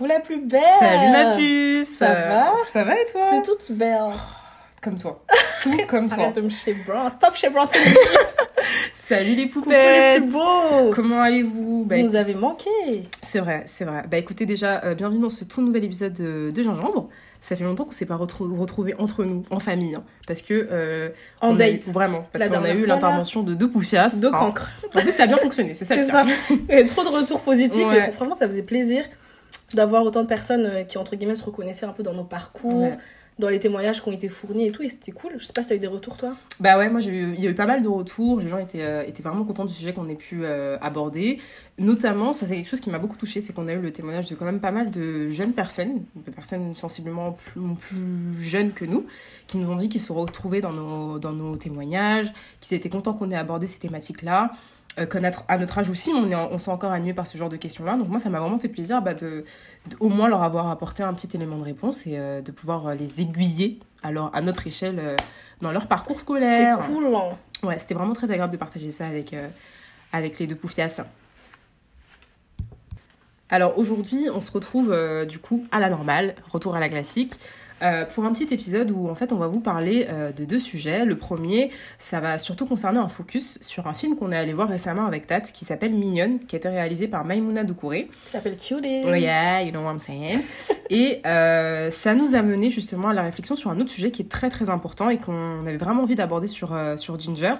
coucou la plus belle Salut ma puce Ça va Ça va et toi T'es toute belle Comme toi. Tout comme toi. Arrête de me chébran. Stop chébran, Salut les coucou les plus poupettes beaux Comment allez-vous Bah, Vous nous avez manqué C'est vrai, c'est vrai. Bah écoutez déjà, euh, bienvenue dans ce tout nouvel épisode de, de Gingembre. Ça fait longtemps qu'on s'est pas retrou- retrouvés entre nous, en famille, hein, parce que euh, En on a eu- date. vraiment, parce qu'on a eu l'intervention de deux poufias. De Hein. cancre. En plus, ça a bien fonctionné, c'est ça. C'est ça. Il y a trop de retours positifs Ouais. et franchement ça faisait plaisir d'avoir autant de personnes euh, qui entre guillemets se reconnaissaient un peu dans nos parcours, Ouais. dans les témoignages qui ont été fournis et tout et c'était cool. Je sais pas si t'as eu des retours toi Bah ouais, moi j'ai eu, il y a eu pas mal de retours, les gens étaient, euh, étaient vraiment contents du sujet qu'on ait pu euh, aborder. Notamment, ça c'est quelque chose qui m'a beaucoup touché, c'est qu'on a eu le témoignage de quand même pas mal de jeunes personnes, de personnes sensiblement plus, plus jeunes que nous, qui nous ont dit qu'ils se retrouvaient dans nos, dans nos témoignages, qu'ils étaient contents qu'on ait abordé ces thématiques-là. Euh, qu'à notre, à notre âge aussi, on, est, on s'est encore animé par ce genre de questions-là. Donc moi, ça m'a vraiment fait plaisir bah, de, de au moins leur avoir apporté un petit élément de réponse et euh, de pouvoir euh, les aiguiller alors, à notre échelle euh, dans leur parcours C'était scolaire. cool. hein. Ouais, c'était vraiment très agréable de partager ça avec, avec les deux poufias. Alors aujourd'hui, on se retrouve du coup à la normale, retour à la classique, euh, pour un petit épisode où en fait on va vous parler euh, de deux sujets. Le premier, ça va surtout concerner un focus sur un film qu'on est allé voir récemment avec Tat qui s'appelle Mignonne, qui a été réalisé par Maimouna Doucouré. Qui s'appelle Cutie. Oh yeah, you know what I'm saying. et euh, ça nous a mené justement à la réflexion sur un autre sujet qui est très très important et qu'on avait vraiment envie d'aborder sur, sur Ginger.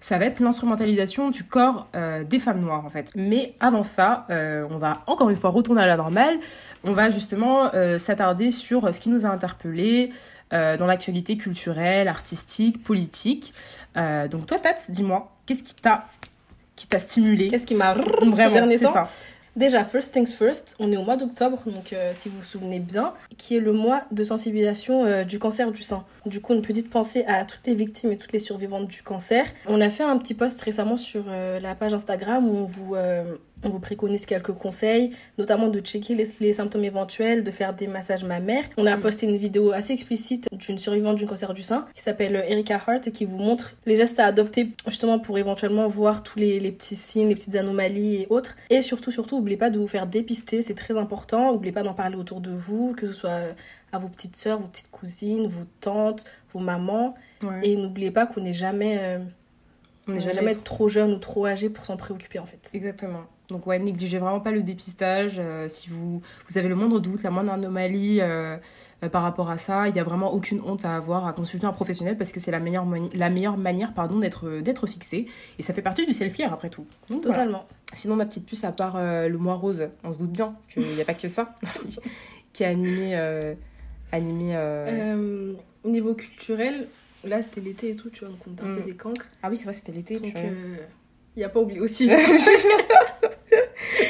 Ça va être l'instrumentalisation du corps euh, des femmes noires en fait. Mais avant ça, euh, on va encore une fois retourner à la normale. On va justement euh, s'attarder sur ce qui nous a interpellés dans l'actualité culturelle, artistique, politique. Donc toi, Tat, dis-moi, qu'est-ce qui t'a qui t'a stimulé? Qu'est-ce qui m'a ces Vraiment, derniers c'est temps? ça. Déjà, first things first, on est au mois d'octobre, donc euh, si vous vous souvenez bien, qui est le mois de sensibilisation euh, du cancer du sein. Du coup, une petite pensée à toutes les victimes et toutes les survivantes du cancer. On a fait un petit post récemment sur euh, la page Instagram où on vous, on vous préconise quelques conseils, notamment de checker les, les symptômes éventuels, de faire des massages mammaires. On a Mm. posté une vidéo assez explicite d'une survivante du cancer du sein qui s'appelle Erika Hart et qui vous montre les gestes à adopter justement pour éventuellement voir tous les, les petits signes, les petites anomalies et autres. Et surtout, surtout, n'oubliez pas de vous faire dépister, c'est très important. N'oubliez pas d'en parler autour de vous, que ce soit à vos petites sœurs, vos petites cousines, vos tantes, vos mamans. Ouais. Et n'oubliez pas qu'on n'est jamais, euh, on n'est jamais jamais trop jeune ou trop âgé pour s'en préoccuper en fait. Exactement. Donc ouais, négligez vraiment pas le dépistage. euh, si vous, vous avez le moindre doute, la moindre anomalie euh, euh, par rapport à ça, il n'y a vraiment aucune honte à avoir à consulter un professionnel parce que c'est la meilleure, la meilleure manière pardon, d'être, d'être fixé. Et ça fait partie du self-care après tout. Donc, voilà. Totalement. Sinon, ma petite puce, à part le mois rose, on se doute bien qu'il n'y a pas que ça qui a animé... animé niveau culturel, là c'était l'été et tout, tu vois, on est un Mm. peu des cancres. Ah oui, c'est vrai, c'était l'été. Donc, il n'y a pas oublié aussi.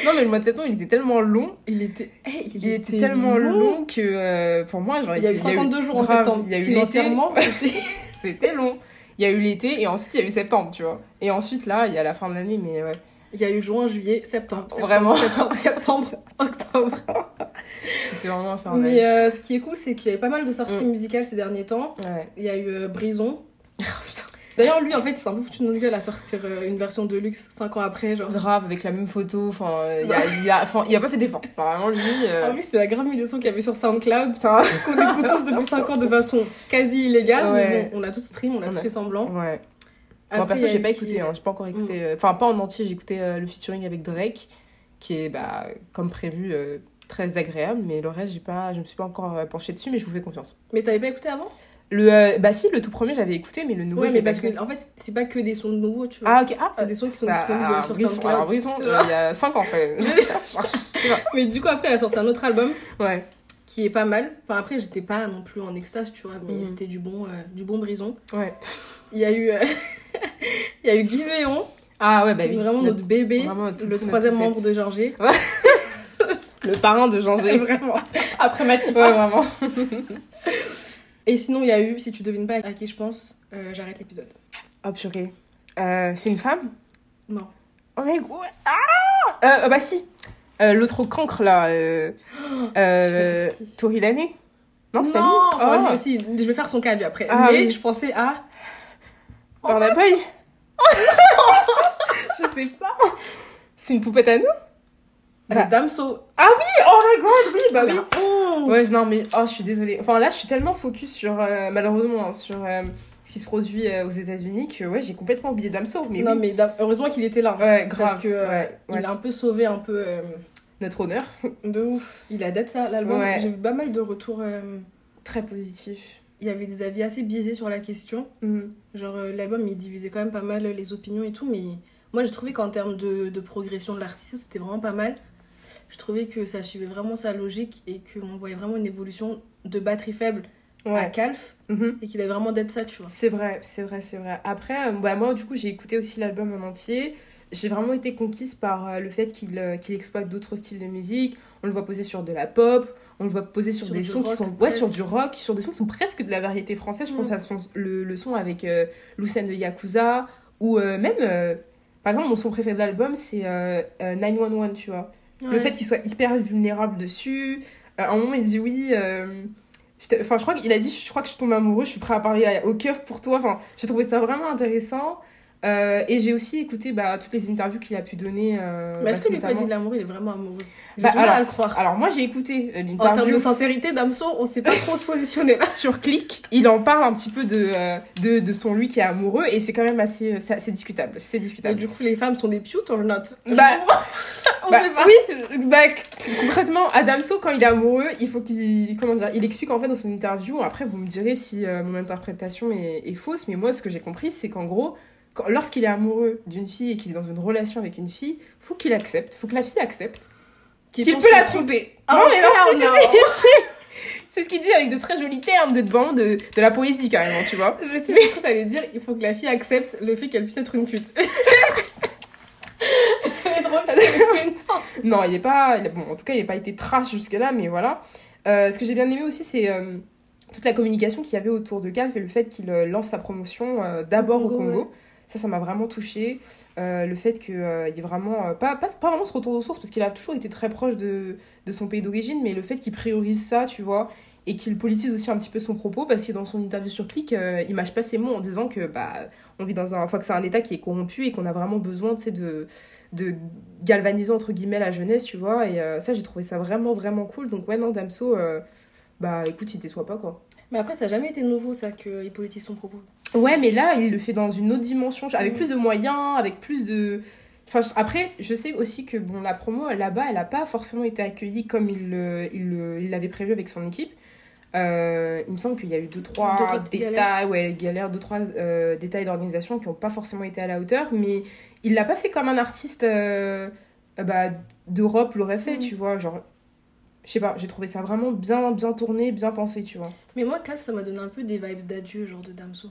Non, mais le mois de septembre, il était tellement long. il était, hey, Il, était, tellement long, que euh, pour moi, genre, Il y a eu 52 jours en septembre. Il y a eu. Financièrement, c'était- long. Il y a eu l'été et ensuite il y a eu septembre, tu vois. Et ensuite là, il y a la fin de l'année, mais ouais. il y a eu juin, juillet, septembre. septembre Vraiment. Septembre, septembre, octobre. C'était vraiment infernal. Mais euh, ce qui est cool, c'est qu'il y avait pas mal de sorties Mm. musicales ces derniers temps. Ouais. Il y a eu euh, Brison. D'ailleurs, lui, en fait, c'est un peu foutu de notre gueule à sortir euh, une version de luxe 5 ans après. Genre. Grave, avec la même photo. Enfin, il y a, y a, enfin, il a pas fait d'effort. Enfin, vraiment, lui. euh, Ah oui, c'est la grave des sons qu'il y avait sur SoundCloud. putain. Qu'on écoute tous depuis 5 ans de façon quasi illégale. Ouais. Bon, on a tous stream, on a tous fait semblant. Ouais. Moi, perso, y a j'ai pas écouté. Hein. J'ai pas encore écouté. euh, Enfin, pas en entier. J'ai écouté euh, le featuring avec Drake, qui est, bah, comme prévu, très agréable. Mais le reste, j'ai pas, je me suis pas encore penchée dessus, mais je vous fais confiance. Mais t'avais pas écouté avant? Le, euh, bah, si, le tout premier, j'avais écouté, mais le nouveau, Ouais, mais parce que, en fait, c'est pas que des sons nouveaux, tu vois. Ah, ok. Ah, C'est des sons qui sont Bah, disponibles alors, sur Brisson, SoundCloud. alors, Brisson, euh, il y a 5 ans, quand même. Mais du coup, après, elle a sorti un autre album ouais. qui est pas mal. Enfin, après, j'étais pas non plus en extase, tu vois, mais Mhm. c'était du bon, euh, du bon brison. Ouais. Il y a eu, euh, il y a eu Guy Véon, Ah, ouais, bah oui. vraiment notre bébé, vraiment notre le troisième membre de Ginger. Le parrain de Jean-G. vraiment. Après Mathieu. ouais, vraiment. Et sinon, il y a eu, si tu devines pas à qui je pense, euh, j'arrête l'épisode. Oh, purée. Euh, c'est une femme? Non. Oh, ouais. Ah euh, Bah, si. Euh, L'autre cancre, là. Euh, euh. Tori Non, c'est pas lui Non, enfin, lui Oh, aussi, je vais faire son cas lui après. Ah mais oui. je pensais à. Burna Boy Je sais pas. C'est une poupette à nous? Bah, Damso. Ah oui, oh my god, oui, bah oui. Ouais, non, mais oh, je suis désolée. Enfin, là, je suis tellement focus sur, euh, malheureusement, hein, sur euh, ce qui se produit euh, aux États-Unis que ouais, j'ai complètement oublié Damso. Mais non, oui. mais heureusement qu'il était là. Ouais, grave. Parce que ouais, ouais, il a un peu sauvé un peu Notre honneur. de ouf. Il a date ça, l'album. Ouais. J'ai vu pas mal de retours. Très positif. il y avait des avis assez biaisés sur la question. Mhm. Genre, l'album, il divisait quand même pas mal les opinions et tout, mais moi, j'ai trouvé qu'en termes de, de progression de l'artiste, c'était vraiment pas mal. Je trouvais que ça suivait vraiment sa logique et qu'on voyait vraiment une évolution de batterie faible à. Calf Mhm. et qu'il avait vraiment d'être ça, tu vois. C'est vrai, c'est vrai, c'est vrai. Après, euh, bah, moi, du coup, j'ai écouté aussi l'album en entier. J'ai vraiment été conquise par euh, le fait qu'il euh, qu'il exploite d'autres styles de musique. On le voit poser sur de la pop, on le voit poser sur, Sur des sons qui rock, sont. Ouais, presque. sur du rock, sur des sons qui sont presque de la variété française. Je pense Mm. à son, le, le son avec euh, Lucène de Yakuza, ou euh, même. euh, par exemple, mon son préféré de l'album, c'est euh, euh, 911, tu vois. Le fait qu'il soit hyper vulnérable dessus. Euh, à un moment, il dit oui. euh, Enfin, je crois qu'il a dit je crois que je suis tombée amoureux, je suis prêt à parler à- au keuf pour toi. Enfin, j'ai trouvé ça vraiment intéressant. Euh, et j'ai aussi écouté bah, toutes les interviews qu'il a pu donner. euh, Mais est-ce que lui, quand il dit notamment- de l'amour, il est vraiment amoureux? J'ai Bah, du mal alors, à le croire. Alors, moi, j'ai écouté euh, En termes l'interview de sincérité, Damso, on sait pas trop se positionner là. sur Click. Il en parle un petit peu de, euh, de, de son lui qui est amoureux et c'est quand même assez, euh, c'est discutable. C'est Et discutable. du coup, les femmes sont des putes or not Bah, On Bah, sait pas. Oui, bah, concrètement, Adamso, quand il est amoureux, il faut qu'il. Comment dire Il explique en fait dans son interview. Après, vous me direz si mon interprétation est, est fausse, mais moi, ce que j'ai compris, c'est qu'en gros, lorsqu'il est amoureux d'une fille et qu'il est dans une relation avec une fille, faut qu'il accepte, faut que la fille accepte qu'il peut la tromper. Ah non, mais non, si. C'est ce qu'il dit avec de très jolis termes, de devant, de, de la poésie carrément, tu vois. Je sais pas t'allais dire, il faut que la fille accepte le fait qu'elle puisse être une pute. Non, il est pas. il Bon, en tout cas, il n'a pas été trash jusque-là, mais voilà. Euh, ce que j'ai bien aimé aussi, c'est euh, toute la communication qu'il y avait autour de Calf et le fait qu'il euh, lance sa promotion d'abord au Congo, Congo. Ça, ça m'a vraiment touché. le fait qu'il y ait vraiment. euh, pas, pas, pas vraiment ce retour aux sources, parce qu'il a toujours été très proche de, de son pays d'origine, mais le fait qu'il priorise ça, tu vois, et qu'il politise aussi un petit peu son propos, parce que dans son interview sur Click, euh, il mâche pas ses mots en disant que, bah, on vit dans un. Que c'est un État qui est corrompu et qu'on a vraiment besoin, tu sais, de de galvaniser entre guillemets la jeunesse, tu vois. Et euh, ça, j'ai trouvé ça vraiment, vraiment cool. Donc, ouais, non, Damso, euh, bah écoute, il déçoit pas quoi. Mais après, ça n'a jamais été nouveau ça qu'il politise son propos. Ouais, mais là, il le fait dans une autre dimension, avec Mm. plus de moyens, avec plus de. Enfin, après, je sais aussi que bon, la promo là-bas, elle n'a pas forcément été accueillie comme il le- il l'avait prévu avec son équipe. Euh, il me semble qu'il y a eu deux, trois, Deux, trois détails, ouais, galères, deux, trois euh, détails d'organisation qui n'ont pas forcément été à la hauteur, mais il l'a pas fait comme un artiste euh, euh, bah, d'Europe l'aurait fait, Mm. tu vois. Genre, je sais pas, j'ai trouvé ça vraiment bien, bien tourné, bien pensé, tu vois. Mais moi, Calf, ça m'a donné un peu des vibes d'adieu, genre de Damso.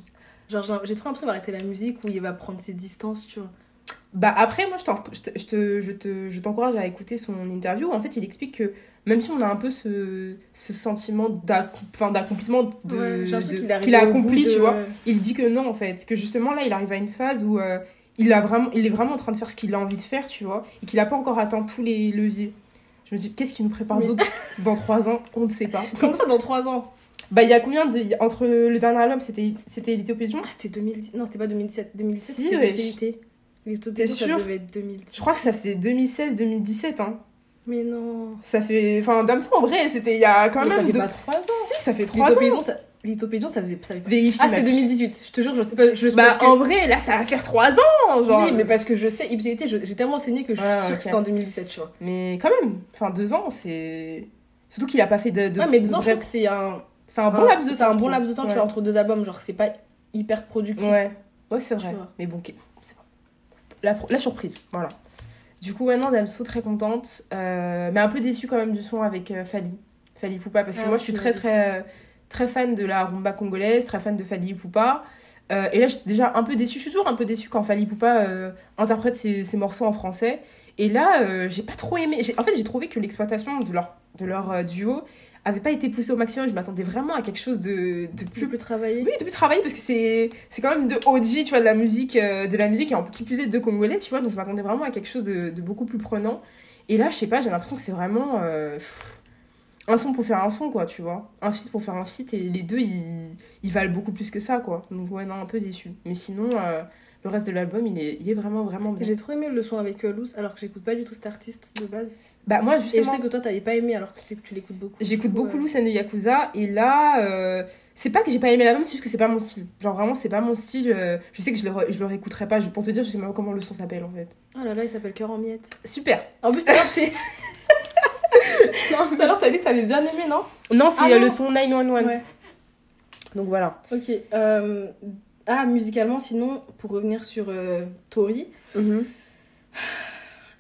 Genre, j'ai trop l'impression d'arrêter la musique où il va prendre ses distances, tu vois. Bah après, moi, je t'en- je te- je t'encourage à écouter son interview. En fait, il explique que même si on a un peu ce, ce sentiment d'accomplissement de, Ouais, j'ai l'impression de- qu'il a accompli, de- tu vois, il dit que non, en fait. Que justement, là, il arrive à une phase où euh, il, a vraiment, il est vraiment en train de faire ce qu'il a envie de faire, tu vois, et qu'il n'a pas encore atteint tous les leviers. Je me dis, qu'est-ce qui nous prépare Mais- d'autre dans trois ans? On ne sait pas. Comme ça, dans 3 ans? Bah, il y a combien de. Entre le dernier album, c'était c'était Ah, c'était 2010. Non, c'était pas 2017. 2017, Si, c'était T'es ça sûre devait être 2010. Je crois que ça faisait 2016-2017, hein. Mais non. Ça fait. Enfin, Damso, en vrai, c'était il y a quand Mais ça même. fait deux- pas 3 ans. Si, ça fait 3 ans. L'Utopédon, ça... Ça faisait... ça fait- Vérifie. Ah, c'était puce. 2018. Je te jure, je sais pas. Je... Bah, parce que- en vrai, là, ça va faire 3 ans, genre. Oui, mais parce que je sais, Ipséité, j'ai tellement enseigné que je suis Ouais, sûre que c'était en 2017, tu vois. Mais quand même, enfin, 2 ans, c'est. Surtout qu'il a pas fait de. de ouais, mais de 2 ans, je trouve que c'est un... C'est un bon laps de temps. C'est un je bon trouve. laps de temps, tu vois, entre deux albums. Genre, c'est pas hyper productif. Ouais, ouais c'est vrai. Mais bon, c'est. La, la surprise, voilà. Du coup, maintenant, Damso, très contente. euh, mais un peu déçue quand même du son avec euh, Fali. Fali Poupa, parce que Ah, moi, je suis très, m'as dit. très, très fan de la rumba congolaise, très fan de Fali Poupa. Euh, et là, je suis déjà un peu déçue. Je suis toujours un peu déçue quand Fali Poupa euh, interprète ses, ses morceaux en français. Et là, euh, j'ai pas trop aimé. En fait, j'ai trouvé que l'exploitation de leur, de leur euh, duo avait pas été poussée au maximum. Je m'attendais vraiment à quelque chose de, de plus Plus plus travailler. oui, depuis travailler parce que c'est c'est quand même de OG, tu vois, de la musique, euh, de la musique et en qui plus est de congolais, tu vois, donc je m'attendais vraiment à quelque chose de, de beaucoup plus prenant. Et là, je sais pas, j'ai l'impression que c'est vraiment euh, pff, un son pour faire un son, quoi, tu vois, un feat pour faire un feat et les deux ils, ils valent beaucoup plus que ça, quoi. Donc ouais, non, un peu déçu. Mais sinon, euh, le reste de l'album, il est, il est vraiment, vraiment bien. J'ai trop aimé le son avec euh, Loose, alors que j'écoute pas du tout cet artiste de base. Bah, moi, Et je justement, sais que toi, t'avais pas aimé, alors que tu- l'écoutes beaucoup. j'écoute beaucoup Loose the Yakuza, et là, euh, c'est pas que j'ai pas aimé l'album, c'est juste que c'est pas mon style. Genre, vraiment, c'est pas mon style. euh, je sais que je le, je le réécouterai pas. Je- Pour te dire, je sais même pas comment le son s'appelle, en fait. Oh là là, il s'appelle Cœur en miettes. Super. En plus, t'es- Non, tout à l'heure, t'as dit que t'avais bien aimé, non? Non, c'est Ah le son 911. Ouais. Donc voilà. Ok. euh, Ah, musicalement, sinon, pour revenir sur euh, Tori,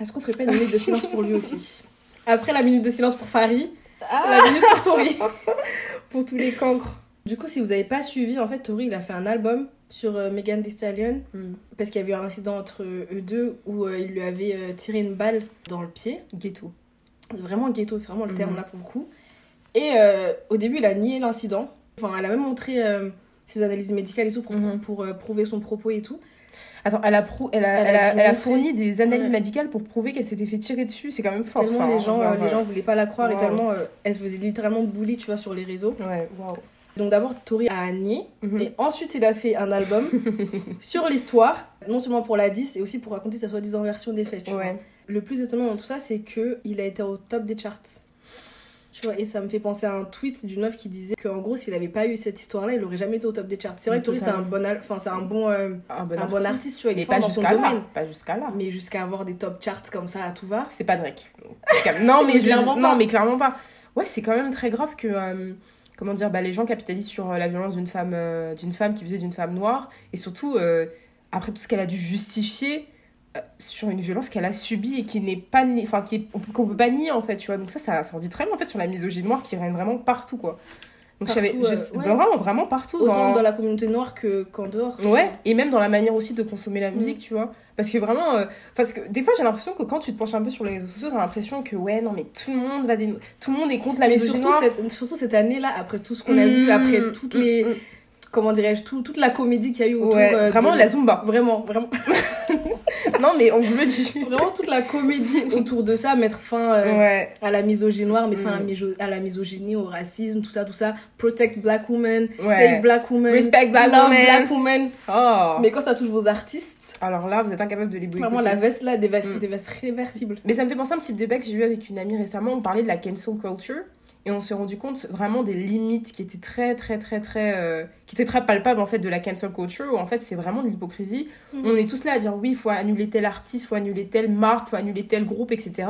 est-ce qu'on ferait pas une minute de silence pour lui aussi? Après la minute de silence pour Farid, la minute pour Tori. pour tous les cancres. Du coup, si vous avez pas suivi, en fait, Tori, il a fait un album sur euh, Megan Thee Stallion Mm. parce qu'il y a eu un incident entre eux deux où euh, il lui avait euh, tiré une balle dans le pied. Ghetto. Vraiment ghetto, c'est vraiment le terme Mhm. là pour le coup. Et euh, au début, il a nié l'incident. Enfin, elle a même montré euh, ses analyses médicales et tout pour, Mhm. pour euh, prouver son propos et tout. Attends, elle a, prou- elle a, Elle a elle a, fourni des analyses Ouais. médicales pour prouver qu'elle s'était fait tirer dessus. C'est quand même fort, tellement ça. les hein. gens, euh, les gens voulaient pas la croire et tellement euh, elle se faisait littéralement bully, tu vois, sur les réseaux. Ouais, waouh. Donc d'abord, Tori a nié. Mhm. Et ensuite, il a fait un album sur l'histoire, non seulement pour la 10, et aussi pour raconter sa soi-disant version des faits. tu vois. Ouais. Le plus étonnant dans tout ça, c'est que il a été au top des charts. Tu vois, et ça me fait penser à un tweet d'une meuf qui disait qu'en gros, s'il avait pas eu cette histoire-là, il aurait jamais été au top des charts. C'est vrai que Tori, c'est un bon, enfin, c'est un bon, euh, Un bon un artiste. bon artiste, tu vois, il est pas dans son jusqu'à là. domaine. Pas jusqu'à là. Mais jusqu'à avoir des top charts comme ça à tout va. C'est pas Drake. Non, mais Clairement pas. non, mais clairement pas. Ouais, c'est quand même très grave que. euh, comment dire bah, Les gens capitalisent sur euh, la violence d'une femme, euh, d'une femme qui faisait d'une femme noire. Et surtout, après tout ce qu'elle a dû justifier sur une violence qu'elle a subie et qui n'est pas. Enfin, qu'on peut pas nier, en fait, tu vois. Donc ça, ça, ça en dit très bien, en fait, sur la misogynie noire qui règne vraiment partout, quoi. Donc. Partout, je- euh, ouais. Vraiment, vraiment partout. Autant dans- dans la communauté noire que qu'en dehors. Ouais, vois. et même dans la manière aussi de consommer la Mm. musique, tu vois. Parce que vraiment, euh, parce que des fois j'ai l'impression que quand tu te penches un peu sur les réseaux sociaux, t'as l'impression que ouais, non, mais tout le monde va tout le monde est contre la Mais misogynie surtout noire. cette, surtout cette année-là, après tout ce qu'on a Mm, vu, après toutes mm, les. mm. Comment dirais-je tout, Toute la comédie qu'il y a eu autour. Ouais, euh, vraiment de- la Zumba. Vraiment, vraiment. non, mais on le dit. Vraiment toute la comédie autour de ça, mettre fin euh, Ouais, à la misogynie noire, mettre fin à la, Mm. miso- à la misogynie, au racisme, tout ça, tout ça. Protect black women, Ouais. save black women, Respect black women. black women. oh. Mais quand ça touche vos artistes, Alors là, vous êtes incapable de les boycotter. vraiment la veste là, des vestes, Mm. des vestes réversibles. Mais ça me fait penser à un petit débat que j'ai eu avec une amie récemment. On parlait de la cancel culture. Et on s'est rendu compte vraiment des limites qui étaient très, très, très, très. euh, qui étaient très palpables en fait de la cancel culture. Où en fait, c'est vraiment de l'hypocrisie. Mhm. On est tous là à dire oui, il faut annuler tel artiste, il faut annuler telle marque, il faut annuler tel groupe, etc.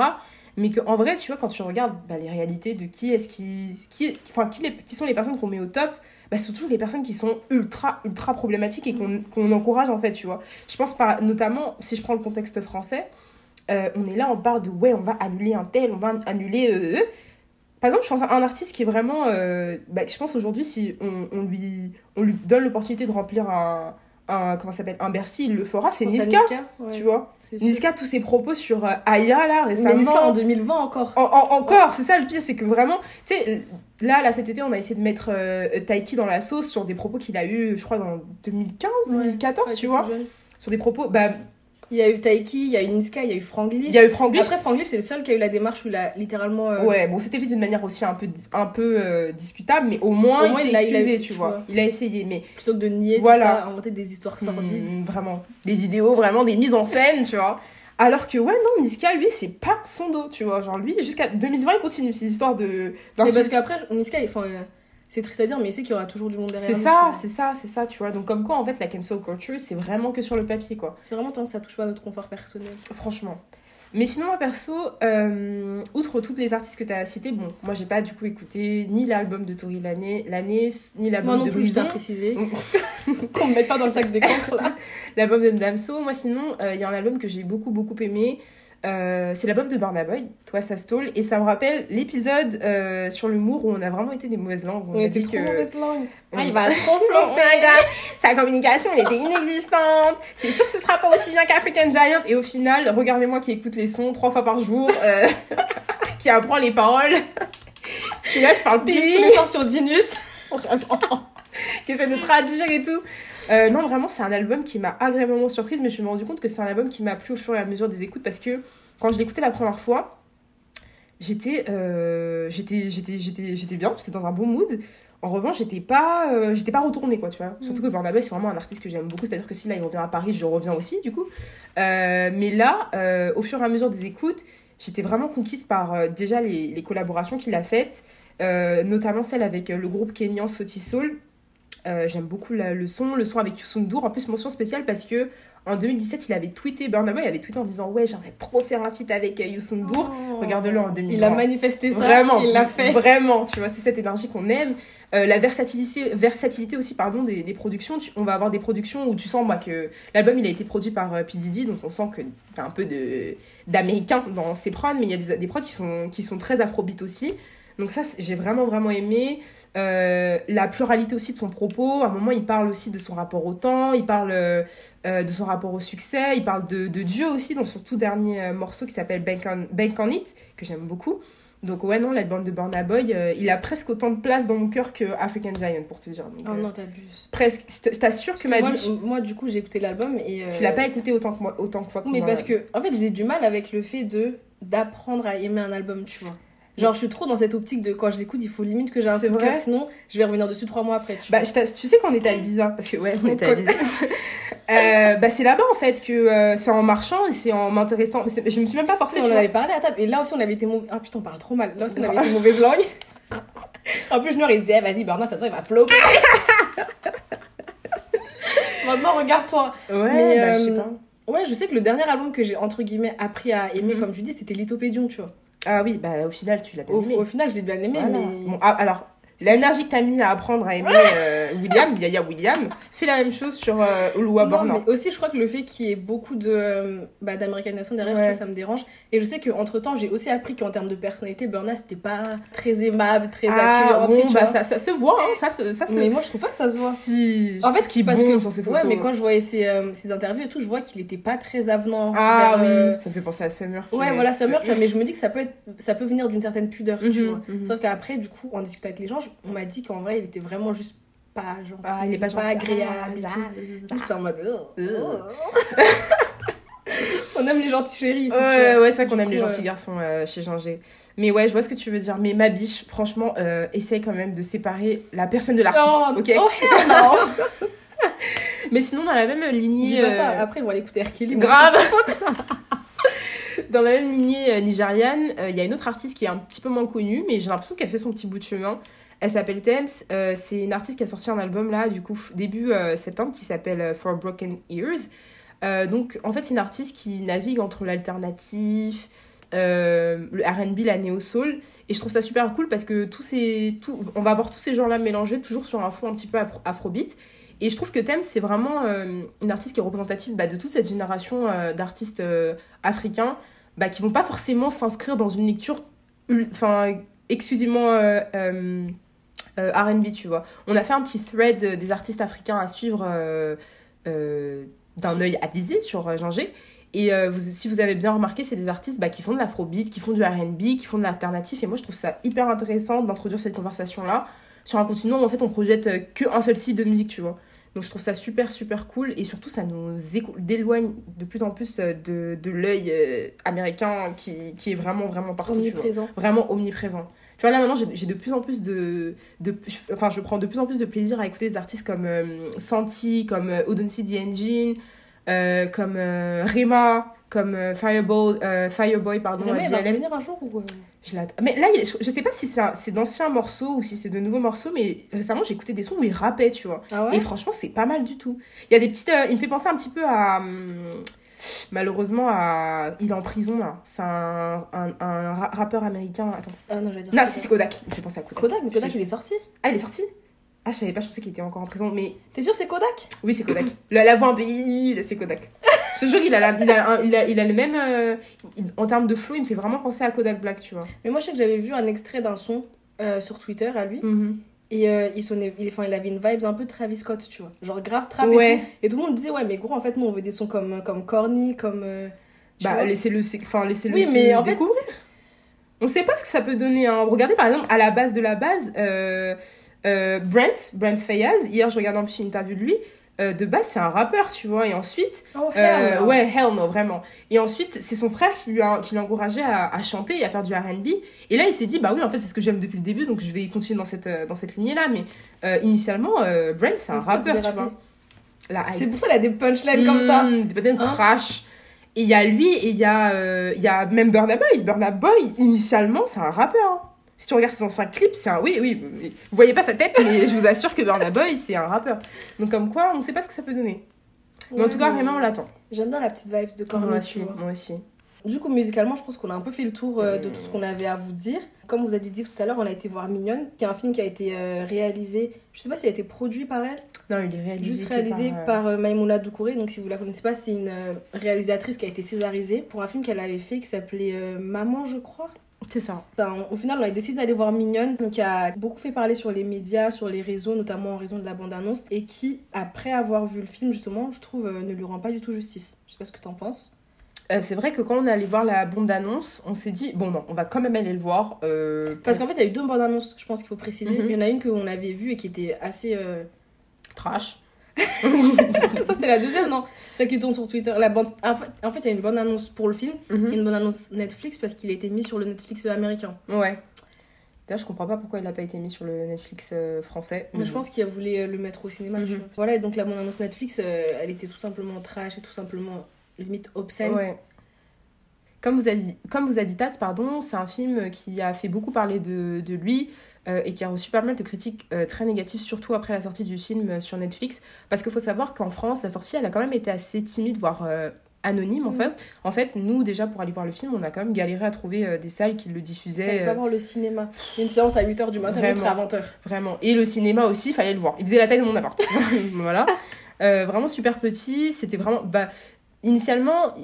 Mais qu'en vrai, tu vois, quand tu regardes bah, les réalités de qui est-ce qui. qui, enfin, qui, sont les personnes qu'on met au top, bah, c'est surtout les personnes qui sont ultra, ultra problématiques et qu'on qu'on encourage en fait, tu vois. Je pense par, notamment, si je prends le contexte français, euh, on est là, on parle de ouais, on va annuler un tel, on va annuler. euh, euh. Par exemple, je pense à un artiste qui est vraiment. euh, bah, je pense aujourd'hui, si on, on lui, on lui donne l'opportunité de remplir un. un comment s'appelle Un Bercy, il le fera, c'est Niska, ouais, tu vois. Niska, tous ses propos sur euh, Aya, là, Mais récemment. Niska en 2020 encore. En- en- encore, c'est ça le pire, c'est que vraiment, tu sais, là, là, cet été, on a essayé de mettre euh, Taiki dans la sauce sur des propos qu'il a eu, je crois, dans 2015, 2014, Ouais, tu vois. Sur des propos, bah, Il y a eu Taiki, il y a eu Niska, il y a eu Franglish. il y a eu Franglish. Après, Franglish, c'est le seul qui a eu la démarche où il a littéralement. euh, Ouais, bon, c'était fait d'une manière aussi un peu, un peu euh, discutable, mais au moins, Au il moins, s'est il a- il a- excusé, tu tu vois. vois. Il a essayé, mais Plutôt que de nier Voilà. tout ça, inventer des histoires sordides. Mm, vraiment. Des vidéos, vraiment des mises en scène, tu vois. Alors que, ouais, non, Niska, lui, c'est pas son dos, tu vois. Genre, lui, jusqu'à 2020, il continue ces histoires de. Mais parce qu'après, Niska, il- enfin, euh, c'est triste à dire, mais il sait qu'il y aura toujours du monde derrière C'est ça, c'est ça, c'est ça, tu vois. Donc, comme quoi, en fait, la cancel culture, c'est vraiment que sur le papier, quoi. C'est vraiment tant que ça touche pas à notre confort personnel. Franchement. Mais sinon, moi, perso, euh, outre toutes les artistes que tu as cités, bon, moi, j'ai pas du coup écouté ni l'album de Tori l'année, l'année, ni Moi l'album non de plus, je préciser. Qu'on me mette pas dans le sac des cancres là. l'album de Damso. Moi, sinon, euh, il y a un album que j'ai beaucoup, beaucoup aimé. Euh, c'est l'album de Burna Boy, Toi ça stole, et ça me rappelle l'épisode euh, sur l'humour où on a vraiment été des mauvaises langues. On a était trop que mauvaise langue. on- Ah, il va trop flopper. god, sa communication elle était inexistante. C'est sûr que ce sera pas aussi bien qu'African Giant. Et au final, regardez-moi qui écoute les sons trois fois par jour, euh, qui apprend les paroles. Et là, je parle Big tous les soirs sur Genius. qui essaie de traduire et tout. Euh, non, vraiment, c'est un album qui m'a agréablement surprise, mais je me suis rendu compte que c'est un album qui m'a plu au fur et à mesure des écoutes parce que quand je l'écoutais la première fois, j'étais euh, j'étais j'étais j'étais j'étais bien j'étais dans un bon mood. En revanche j'étais pas euh, j'étais pas retournée quoi tu vois. Surtout que Burna Boy c'est vraiment un artiste que j'aime beaucoup c'est à dire que si là il revient à Paris je reviens aussi du coup. Mais là au fur et à mesure des écoutes j'étais vraiment conquise par déjà les, les collaborations qu'il a faites euh, notamment celle avec le groupe kenyan Sauti Soul Euh, j'aime beaucoup la- le son le son avec Youssou en plus mention spéciale parce que en 2017 il avait tweeté Burna Boy avait tweeté en disant ouais j'aimerais trop faire un feat avec euh, Youssou N'Dour Regarde-le en 2020. Il a manifesté ça. Vraiment, Il l'a fait. Vraiment, tu vois, c'est cette énergie qu'on aime. Euh, la versatilité, versatilité aussi pardon, des, des productions. Tu- on va avoir des productions où tu sens moi, que l'album il a été produit par euh, P. Diddy, donc on sent que t'as un peu d'américain dans ses prods, mais il y a des, des prods qui sont, qui sont très afrobeat aussi. Donc ça, j'ai vraiment, vraiment aimé. Euh, la pluralité aussi de son propos. À un moment, il parle aussi de son rapport au temps, il parle euh, de son rapport au succès, il parle de, de Dieu aussi dans son tout dernier euh, morceau qui s'appelle Bank on, Bank on It, que j'aime beaucoup. Donc ouais, non, l'album de Burna Boy, euh, il a presque autant de place dans mon cœur que African Giant, pour te dire. Donc, Oh non, t'abuses. Presque. Je t'assure que ma Moi, biche, moi, du coup, j'ai écouté l'album et. tu l'as pas écouté autant que moi, autant que fois que Mais moi. parce que, en fait, j'ai du mal avec le fait de d'apprendre à aimer un album, tu vois. Genre, je suis trop dans cette optique de quand je l'écoute, il faut limite que j'ai un coup de cœur, sinon je vais revenir dessus trois mois après. Tu Bah, je tu sais qu'on était à Ibiza, parce que ouais, on était à. Ibiza. Euh, bah, c'est là-bas en fait que euh, c'est en marchant et c'est en m'intéressant. Je me suis même pas forcée. On en avait parlé à table et là aussi on avait été mauvais. Ah putain, on parle trop mal. Là aussi on avait été mauvaise langue. en plus, Junior il disait, vas-y, Bernard, ça se il va flopper. Maintenant, regarde-toi. Ouais, Mais, bah, je sais euh, pas. Ouais, je sais que le dernier album que j'ai entre guillemets appris à aimer, Mhm. comme tu dis, c'était Lithopédion, tu vois. Ah oui, bah au final, tu l'as bien Au, aimé. au final, je l'ai bien aimé, Voilà. mais. Bon, ah, alors, l'énergie que t'as mis à apprendre à aimer euh, William, Yaya William, fait la même chose sur euh, Borna. mais aussi, je crois que le fait qu'il y ait beaucoup de euh, bah, d'américanisation derrière, Ouais. tu vois, ça me dérange. Et je sais qu'entre temps, j'ai aussi appris qu'en termes de personnalité, Burna, c'était pas très aimable, très Ah, accueillant. bon, bah ça, ça se voit, hein, ça se... Ça se... Mais moi, je trouve pas que ça se voit. Si, En fait, qui parce bon que- sur ses Ouais, photos. mais quand je voyais ses, euh, ses interviews et tout, je vois qu'il était pas très avenant. Ah vers, euh, oui, ça me fait penser à Summer. Ouais, voilà, Summer, tu vois, mais je me dis que ça peut, être, ça peut venir d'une certaine pudeur, tu Mhm, vois. mhm. Sauf qu'après, du coup, en discutant avec les gens, on m'a dit qu'en vrai, il était vraiment juste pas gentil, Ah, il est pas, gentil. agréable et Ah, tout. ah, J'étais en mode. oh, Euh. oh. on aime les gentils chéris ici, Ouais, c'est vrai qu'on aime les gentils euh, garçons euh, chez Ginger. Mais ouais, je vois ce que tu veux dire. Mais ma biche, franchement, euh, essaye quand même de séparer la personne de l'artiste. Non, ok? oh, hell no. Mais sinon, dans la même lignée. Dis pas ça, euh, après, ils vont aller écouter. Kelly. Grave Dans la même lignée nigériane, il y a une autre artiste qui est un petit peu moins connue, mais j'ai l'impression qu'elle fait son petit bout de chemin. Elle s'appelle Thames. Euh, c'est une artiste qui a sorti un album là, du coup, début euh, septembre, qui s'appelle euh, For Broken Ears. Donc, en fait, c'est une artiste qui navigue entre l'alternatif, le RB, la néo-soul. Et je trouve ça super cool parce que tous ces, on va avoir tous ces genres-là mélangés, toujours sur un fond un petit peu afro- afrobeat. Et je trouve que Thames, c'est vraiment une artiste qui est représentative bah, de toute cette génération d'artistes africains bah, qui vont pas forcément s'inscrire dans une lecture exclusivement R&B, tu vois. On a fait un petit thread euh, des artistes africains à suivre euh, euh, d'un œil avisé sur euh, Ginger. Et euh, vous- si vous avez bien remarqué, c'est des artistes bah, qui font de l'afrobeat, qui font du R&B, qui font de l'alternatif. Et moi, je trouve ça hyper intéressant d'introduire cette conversation-là sur un continent où en fait on projette euh, qu'un seul style de musique, tu vois. Donc je trouve ça super super cool et surtout ça nous éloigne de plus en plus euh, de, de l'œil euh, américain qui, qui est vraiment vraiment partout. tu vois Omniprésent. vraiment omniprésent. Tu vois, là maintenant, j'ai de plus en plus de, de. Enfin, je prends de plus en plus de plaisir à écouter des artistes comme euh, Santi, comme euh, Odense The Engine, euh, comme euh, Rema, comme Fireball, Fireboy, pardon, Vraiment, il va JLM. revenir un jour ou. euh, Je. Mais là, je sais pas si c'est d'anciens morceaux ou si c'est de nouveaux morceaux, mais récemment, j'ai écouté des sons où il rappait, tu vois. Ah Et franchement, c'est pas mal du tout. Il y a des petites. il me fait penser un petit peu à. Malheureusement, à. Il est en prison, là. C'est un, un, un ra- rappeur américain. Attends. Ah non, j'allais dire. Non, Kodak. si, c'est Kodak. Fait penser à Kodak. Kodak, mais Kodak, il est sorti? Ah, il est sorti? Ah, je savais pas, je pensais qu'il était encore en prison. Mais T'es sûr, c'est Kodak? Oui, c'est Kodak. la, la voix peu. il- C'est Kodak. Je te jure, il a, la- il, a un- il, a, il a le même. euh, il- en termes de flow, il me fait vraiment penser à Kodak Black, tu vois. Mais moi, je sais que j'avais vu un extrait d'un son euh, sur Twitter à lui. Mhm. Et euh, il, sonnait, il, enfin, il avait une vibe un peu Travis Scott, tu vois. Genre grave trap Ouais. et tout. Et tout le monde disait, ouais, mais gros, en fait, nous, on veut des sons comme, comme Corny, comme. euh, Bah, laissez-le enfin, laissez-le Oui, se mais en fait- découvrir. On sait pas ce que ça peut donner. Hein. Regardez, par exemple, à la base de la base, euh, euh, Brent, Brent Fayaz, hier, je regardais un petit interview de lui. Euh, de base, c'est un rappeur, tu vois. Et ensuite, Oh, euh, hell no. ouais, hell no, vraiment. Et ensuite, c'est son frère qui lui a, qui l'a encouragé à, à chanter et à faire du R&B. Et là, il s'est dit, bah oui, en fait, c'est ce que j'aime depuis le début, donc je vais continuer dans cette, euh, dans cette lignée-là. Mais euh, initialement, euh, Brent, c'est un rappeur, tu vois. C'est pour ça qu'il a des punchlines comme ça. Mmh, Des patterns Hein trash. Et il y a lui et il y, a, euh, il y a même Burna Boy. Burna Boy, initialement, c'est un rappeur. Si tu regardes ses anciens clips, c'est un. Oui, oui, vous voyez pas sa tête, mais je vous assure que Burna Boy, c'est un rappeur. Donc, comme quoi, on sait pas ce que ça peut donner. Mais en tout cas, vraiment, on l'attend. J'aime bien la petite vibe de Corny, Moi aussi, moi aussi. Du coup, musicalement, je pense qu'on a un peu fait le tour euh, de tout ce qu'on avait à vous dire. Comme vous a dit tout à l'heure, on a été voir Mignonne, qui est un film qui a été euh, réalisé, je sais pas s'il a été produit par elle, Non, il est réalisé. juste réalisé par, euh, par, euh, Maïmouna Doucouré. Donc, si vous la connaissez pas, c'est une euh, réalisatrice qui a été césarisée pour un film qu'elle avait fait qui s'appelait euh, Maman, je crois. C'est ça. Enfin, au final, on a décidé d'aller voir Mignonne, donc qui a beaucoup fait parler sur les médias, sur les réseaux, notamment en raison de la bande-annonce, et qui, après avoir vu le film, justement, je trouve, euh, ne lui rend pas du tout justice. Je sais pas ce que t'en penses. Euh, c'est vrai que quand on est allé voir la bande-annonce, on s'est dit, bon, non, on va quand même aller le voir. euh, Parce qu'en fait, il y a eu deux bandes-annonces, je pense qu'il faut préciser. Mhm. Il y en a une qu'on avait vue et qui était assez. trash. Ça, c'était la deuxième, non? Celle qui tourne sur Twitter. La bande... en, fait, en fait, il y a une bande-annonce pour le film Mhm. et une bande-annonce Netflix parce qu'il a été mis sur le Netflix américain. Ouais. D'ailleurs, je comprends pas pourquoi il n'a pas été mis sur le Netflix euh, français. Mais je pense qu'il a voulu le mettre au cinéma. tu Mhm. vois. Voilà, et donc la bande-annonce Netflix, euh, elle était tout simplement trash et tout simplement limite obscène. Ouais. Comme vous, a dit, comme vous a dit Tat, pardon, c'est un film qui a fait beaucoup parler de, de lui euh, et qui a reçu pas mal de critiques euh, très négatives, surtout après la sortie du film euh, sur Netflix. Parce qu'il faut savoir qu'en France, la sortie, elle a quand même été assez timide, voire anonyme en Mhm. fait. En fait, nous, déjà, pour aller voir le film, on a quand même galéré à trouver euh, des salles qui le diffusaient. pas euh, voir le cinéma. Une séance à 8h du matin, l'autre à 20h. Vraiment. Et le cinéma aussi, fallait le voir. Il faisait la taille de mon appart. voilà. Euh, vraiment super petit. C'était vraiment. Bah, initialement,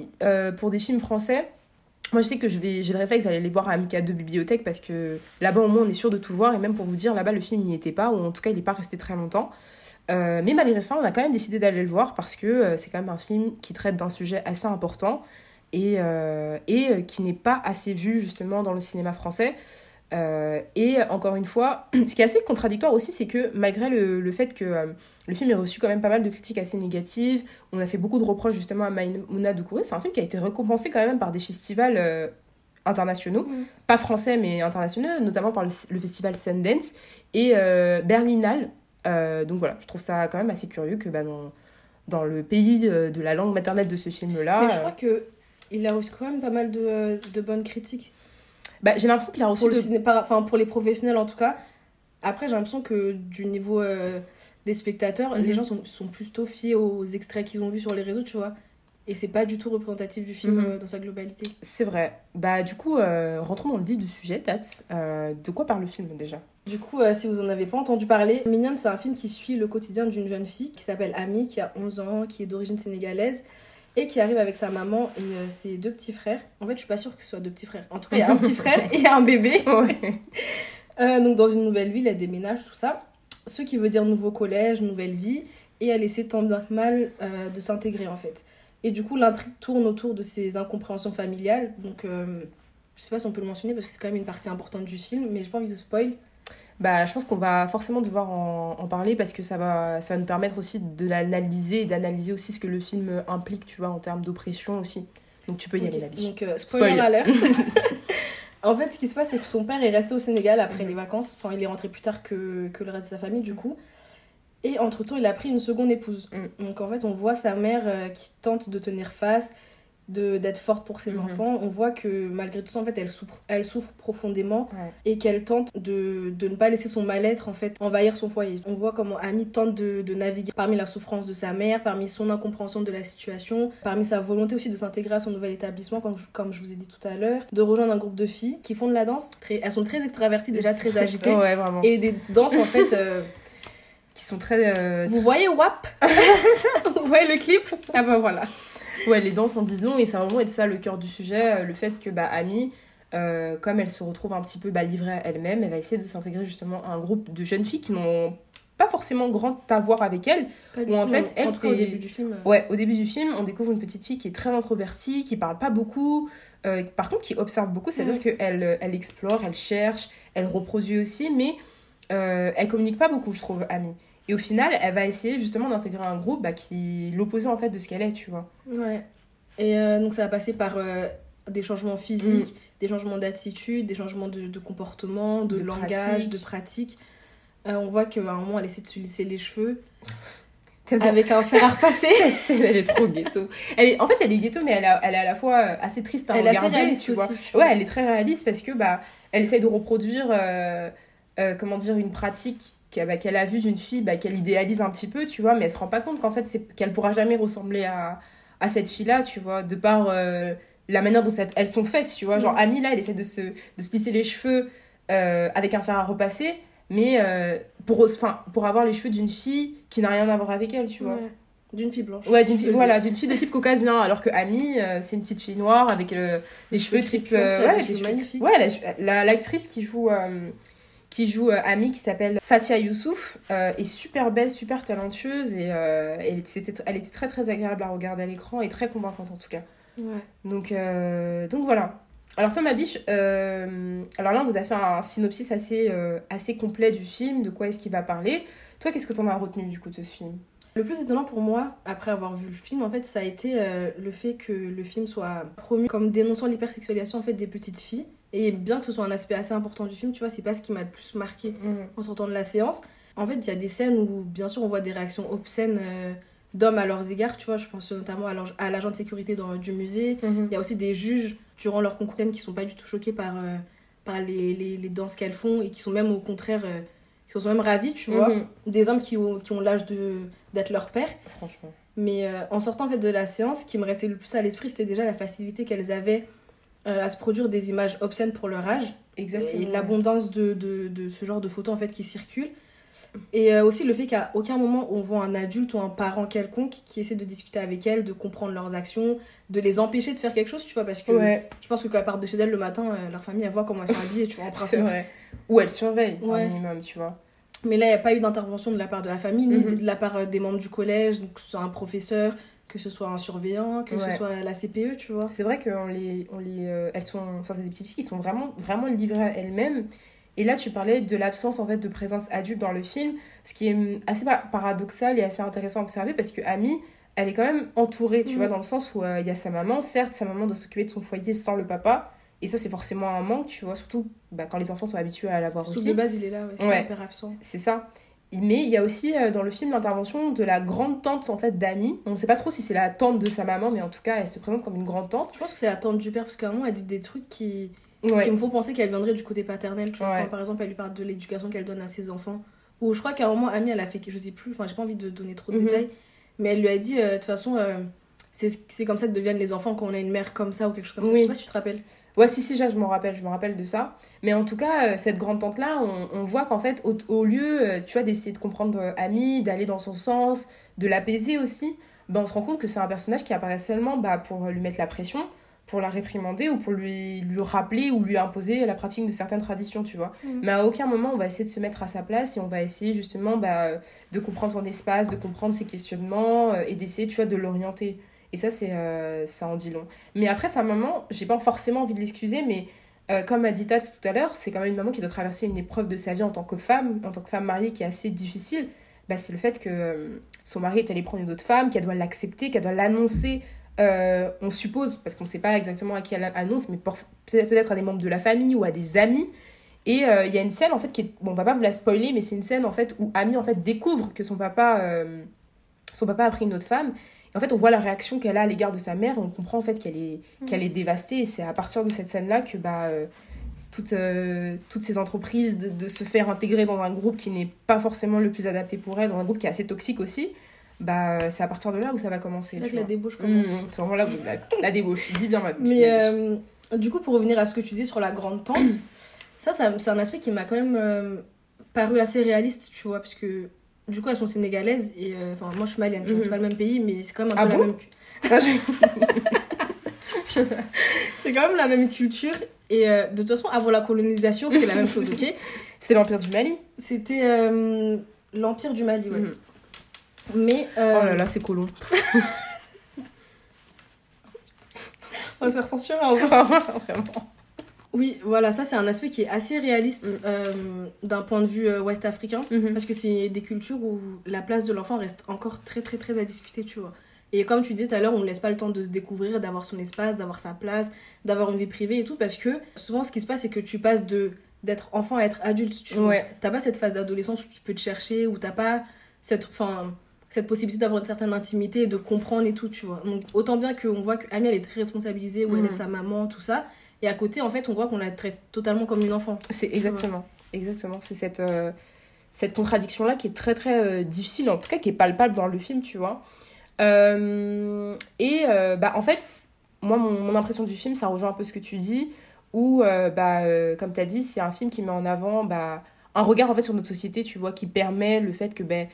pour des films français, moi je sais que j'ai le réflexe d'aller les voir à Amica 2 Bibliothèque parce que là-bas au moins on est sûr de tout voir. Et même pour vous dire, là-bas le film n'y était pas, ou en tout cas il n'est pas resté très longtemps. Euh, mais malgré ça, on a quand même décidé d'aller le voir parce que euh, c'est quand même un film qui traite d'un sujet assez important et, et euh, qui n'est pas assez vu justement dans le cinéma français. Euh, et encore une fois, ce qui est assez contradictoire aussi, c'est que malgré le, le fait que euh, le film ait reçu quand même pas mal de critiques assez négatives, on a fait beaucoup de reproches justement à Maïmouna Doucouré, c'est un film qui a été récompensé quand même par des festivals euh, internationaux, Mhm. pas français mais internationaux, notamment par le, le festival Sundance et Berlinale. Donc voilà, je trouve ça quand même assez curieux que bah, dans, dans le pays de la langue maternelle de ce film-là, Mais je crois que il a reçu quand même pas mal de, de bonnes critiques. Bah, j'ai l'impression qu'il a reçu Pour, le ciné- enfin, pour les professionnels en tout cas. Après, j'ai l'impression que du niveau euh, des spectateurs, Mhm. les gens sont, sont plutôt fiés aux extraits qu'ils ont vus sur les réseaux, tu vois. Et c'est pas du tout représentatif du film Mhm. euh, dans sa globalité. C'est vrai. Bah du coup, euh, rentrons dans le vif du sujet, Tat. De quoi parle le film déjà? Du coup, si vous en avez pas entendu parler, Mignonne, c'est un film qui suit le quotidien d'une jeune fille qui s'appelle Ami, qui a 11 ans, qui est d'origine sénégalaise et qui arrive avec sa maman et euh, ses deux petits frères. En fait, je suis pas sûre que ce soit deux petits frères. En tout cas, il y a un petit frère et un bébé. Ouais. Euh, donc dans une nouvelle ville, elle déménage, tout ça. Ce qui veut dire nouveau collège, nouvelle vie. Et elle essaie tant bien que mal euh, de s'intégrer en fait. Et du coup, l'intrigue tourne autour de ces incompréhensions familiales. Donc je sais pas si on peut le mentionner parce que c'est quand même une partie importante du film, mais j'ai pas envie de spoil. Bah, je pense qu'on va forcément devoir en, en parler parce que ça va, ça va nous permettre aussi de l'analyser et d'analyser aussi ce que le film implique, tu vois, en termes d'oppression aussi. Donc tu peux y aller, la biche. Donc euh, spoiler Spoil. alert. en fait, ce qui se passe, c'est que son père est resté au Sénégal après Mhm. les vacances. Enfin, il est rentré plus tard que, que le reste de sa famille, du coup. Et entre-temps, il a pris une seconde épouse. Mm. Donc en fait, on voit sa mère euh, qui tente de tenir face, d'être forte pour ses Mhm. enfants. On voit que malgré tout ça, en fait, elle souffre, elle souffre profondément Ouais. et qu'elle tente de, de ne pas laisser son mal-être en fait envahir son foyer. On voit comment Amy tente de, de naviguer parmi la souffrance de sa mère, parmi son incompréhension de la situation, parmi sa volonté aussi de s'intégrer à son nouvel établissement, comme, je- comme je vous ai dit tout à l'heure, de rejoindre un groupe de filles qui font de la danse. Très, elles sont très extraverties, déjà très agitées. Ouais. Et des danses en fait. euh, Qui sont très. euh, vous voyez WAP Vous voyez le clip? Ah bah voilà. Ouais, les danses en disent long et ça va vraiment être ça le cœur du sujet, euh, le fait que bah, Amy, euh, comme elle se retrouve un petit peu bah, livrée à elle-même, elle va essayer de s'intégrer justement à un groupe de jeunes filles qui n'ont pas forcément grand à voir avec elle. Ou en fait, elle, cas, au c'est- début du film. euh, Ouais, au début du film, on découvre une petite fille qui est très introvertie, qui parle pas beaucoup, euh, par contre qui observe beaucoup, c'est-à-dire qu'elle elle explore, elle cherche, elle reproduit aussi, mais elle communique pas beaucoup, je trouve, Amy. Et au final, elle va essayer justement d'intégrer un groupe bah, qui est l'opposé en fait de ce qu'elle est, tu vois. Ouais. Et euh, donc ça va passer par euh, des changements physiques, des changements d'attitude, des changements de, de comportement, de, De langage, pratique. de pratique. Euh, on voit qu'à un moment, elle essaie de se lisser les cheveux Tellement- avec un fer à repasser. Elle est trop ghetto. Elle est, en fait, elle est ghetto, mais elle, a- elle est à la fois assez triste à Elle est assez regarder, réaliste tu vois. aussi, tu vois. Ouais, elle est très réaliste parce que bah, elle essaie de reproduire, euh, euh, comment dire, une pratique qu'elle bah, qu'elle a vue d'une fille, bah, qu'elle idéalise un petit peu, tu vois, mais elle se rend pas compte qu'en fait, qu'elle pourra jamais ressembler à, à cette fille-là, tu vois, de par euh, la manière dont elles sont faites, tu vois. Genre. Amy, là, elle essaie de se, de se lisser les cheveux euh, avec un fer à repasser, mais euh, pour, pour avoir les cheveux d'une fille qui n'a rien à voir avec elle, tu vois. Ouais. D'une fille blanche. Ouais, d'une fille, voilà, d'une fille de type caucasien, alors que Amy, euh, c'est une petite fille noire avec euh, des cheveux type. euh, ouais, des des cheveux cheveux- magnifiques. Ouais, la- la- l'actrice qui joue, qui joue euh, Amy, qui s'appelle Fatia Youssouf, euh, est super belle, super talentueuse et euh, elle, était très très agréable à regarder à l'écran et très convaincante en tout cas. Ouais. Donc, donc voilà. Alors toi, ma biche, alors là, on vous a fait un synopsis assez, assez complet du film, de quoi est-ce qu'il va parler. Toi, qu'est-ce que t'en as retenu du coup de ce film? Le plus étonnant pour moi, après avoir vu le film, en fait, ça a été euh, le fait que le film soit promu comme dénonçant l'hypersexualisation en fait des petites filles. Et bien que ce soit un aspect assez important du film, tu vois, c'est pas ce qui m'a le plus marqué en sortant de la séance. En fait, il y a des scènes où, bien sûr, on voit des réactions obscènes euh, d'hommes à leurs égards, tu vois. Je pense notamment à l'ag- à l'agent de sécurité dans, du musée. Mhm. Il y a aussi des juges durant leur concours qui sont pas du tout choqués par, euh, par les, les, les danses qu'elles font et qui sont même au contraire, euh, qui sont même ravis, tu vois. Mhm. Des hommes qui ont, qui ont l'âge d'être leur père. Franchement. Mais en sortant en fait de la séance, ce qui me restait le plus à l'esprit, c'était déjà la facilité qu'elles avaient euh, à se produire des images obscènes pour leur âge Exactement. et l'abondance de, de, de ce genre de photos en fait qui circulent. Et euh, aussi le fait qu'à aucun moment on voit un adulte ou un parent quelconque qui essaie de discuter avec elles, de comprendre leurs actions, de les empêcher de faire quelque chose, tu vois, parce que Ouais, je pense que quand elles partent de chez elles le matin, euh, leur famille elle voit comment elles sont habillées, tu vois, en principe. vrai. Ou elle surveille, Ouais. un minimum, tu vois. Mais là, il n'y a pas eu d'intervention de la part de la famille, ni Mhm. de la part des membres du collège, donc que ce soit un professeur, que ce soit un surveillant, que Ouais. ce soit la CPE, tu vois. C'est vrai qu'on les, on les, euh, elles sont, enfin c'est des petites filles qui sont vraiment, vraiment livrées à elles-mêmes. Et là, tu parlais de l'absence en fait de présence adulte dans le film, ce qui est hum, assez pa- paradoxal et assez intéressant à observer parce que Amy, elle est quand même entourée, tu vois, dans le sens où euh, il y a sa maman. Certes, sa maman doit s'occuper de son foyer sans le papa, et ça c'est forcément un manque, tu vois, surtout bah, quand les enfants sont habitués à l'avoir aussi. de base, il est là, ouais, c'est Ouais. un père absent. C'est ça. Mais il y a aussi euh, dans le film l'intervention de la grande tante en fait d'Amy. On ne sait pas trop si c'est la tante de sa maman, mais en tout cas elle se présente comme une grande tante. Je pense que c'est la tante du père, parce qu'à un moment, elle dit des trucs qui, Ouais. qui me font penser qu'elle viendrait du côté paternel, tu vois. Ouais. Quand, par exemple, elle lui parle de l'éducation qu'elle donne à ses enfants. Ou je crois qu'à un moment, Amy, elle a fait, je sais plus, enfin, j'ai pas envie de donner trop de Mhm. détails, mais elle lui a dit, euh, de toute façon, euh, c'est c'est comme ça que deviennent les enfants quand on a une mère comme ça ou quelque chose comme ça. Je sais pas si tu te rappelles. Ouais, si, si, je m'en rappelle, je me rappelle de ça. Mais en tout cas, euh, cette grande tante-là, on, on voit qu'en fait, au, au lieu, euh, tu vois, d'essayer de comprendre euh, Amy, d'aller dans son sens, de l'apaiser aussi, ben, on se rend compte que c'est un personnage qui apparaît seulement bah, pour lui mettre la pression, pour la réprimander ou pour lui, lui rappeler ou lui imposer la pratique de certaines traditions, tu vois. Mhm. Mais à aucun moment, on va essayer de se mettre à sa place et on va essayer justement bah, de comprendre son espace, de comprendre ses questionnements et d'essayer, tu vois, de l'orienter. Et ça, c'est euh, ça en dit long. Mais après, sa maman, j'ai pas forcément envie de l'excuser, mais euh, comme a dit Tats tout à l'heure, c'est quand même une maman qui doit traverser une épreuve de sa vie en tant que femme, en tant que femme mariée qui est assez difficile. Bah, c'est le fait que euh, son mari est allé prendre une autre femme, qu'elle doit l'accepter, qu'elle doit l'annoncer. on suppose, parce qu'on sait pas exactement à qui elle annonce, mais peut-être à des membres de la famille ou à des amis. Et il y a une scène en fait qui est. Bon, on va pas vous la spoiler, mais c'est une scène en fait où Amy en fait découvre que son papa, son papa a pris une autre femme. En fait, on voit la réaction qu'elle a à l'égard de sa mère et on comprend en fait qu'elle est, qu'elle est dévastée. Et c'est à partir de cette scène-là que bah, euh, toutes, euh, toutes ces entreprises de, de se faire intégrer dans un groupe qui n'est pas forcément le plus adapté pour elle, dans un groupe qui est assez toxique aussi, bah, c'est à partir de là où ça va commencer. C'est là que la débauche Mmh, commence. c'est vraiment là où la, la débauche. Dis bien ma Mais ma- euh, du coup, pour revenir à ce que tu dis sur la grande tante, ça, ça c'est un aspect qui m'a quand même paru assez réaliste, tu vois, parce que du coup, elles sont sénégalaises et euh, enfin, moi je suis malienne, vois, Mhm. c'est pas le même pays, mais c'est quand même un Ah peu la bon même. c'est quand même la même culture et euh, de toute façon, avant la colonisation, c'était la même chose, ok? C'est l'Empire du Mali. C'était euh, l'Empire du Mali, ouais. Mhm. Mais. Oh là là, c'est colon. On va se faire censurer en vrai. Vraiment. Oui, voilà, ça c'est un aspect qui est assez réaliste Mm. euh, d'un point de vue euh, ouest africain. Mhm. Parce que c'est des cultures où la place de l'enfant reste encore très très très à discuter, tu vois. Et comme tu disais tout à l'heure, on ne laisse pas le temps de se découvrir, d'avoir son espace, d'avoir sa place, d'avoir une vie privée et tout. Parce que souvent, ce qui se passe, c'est que tu passes de d'être enfant à être adulte, tu vois. Ouais. T'as pas cette phase d'adolescence où tu peux te chercher, où t'as pas cette, enfin, cette possibilité d'avoir une certaine intimité, de comprendre et tout, tu vois. Donc autant bien qu'on voit que Amy, elle est très responsabilisée, où elle aide sa maman, tout ça. Et à côté, en fait, on voit qu'on la traite totalement comme une enfant. C'est exactement, exactement. C'est cette, euh, cette contradiction-là qui est très très euh, difficile, en tout cas qui est palpable dans le film, tu vois. Euh, et bah, en fait, moi, mon, mon impression du film, ça rejoint un peu ce que tu dis, où, bah, comme tu as dit, c'est un film qui met en avant bah, un regard en fait sur notre société, tu vois, qui permet le fait que ben,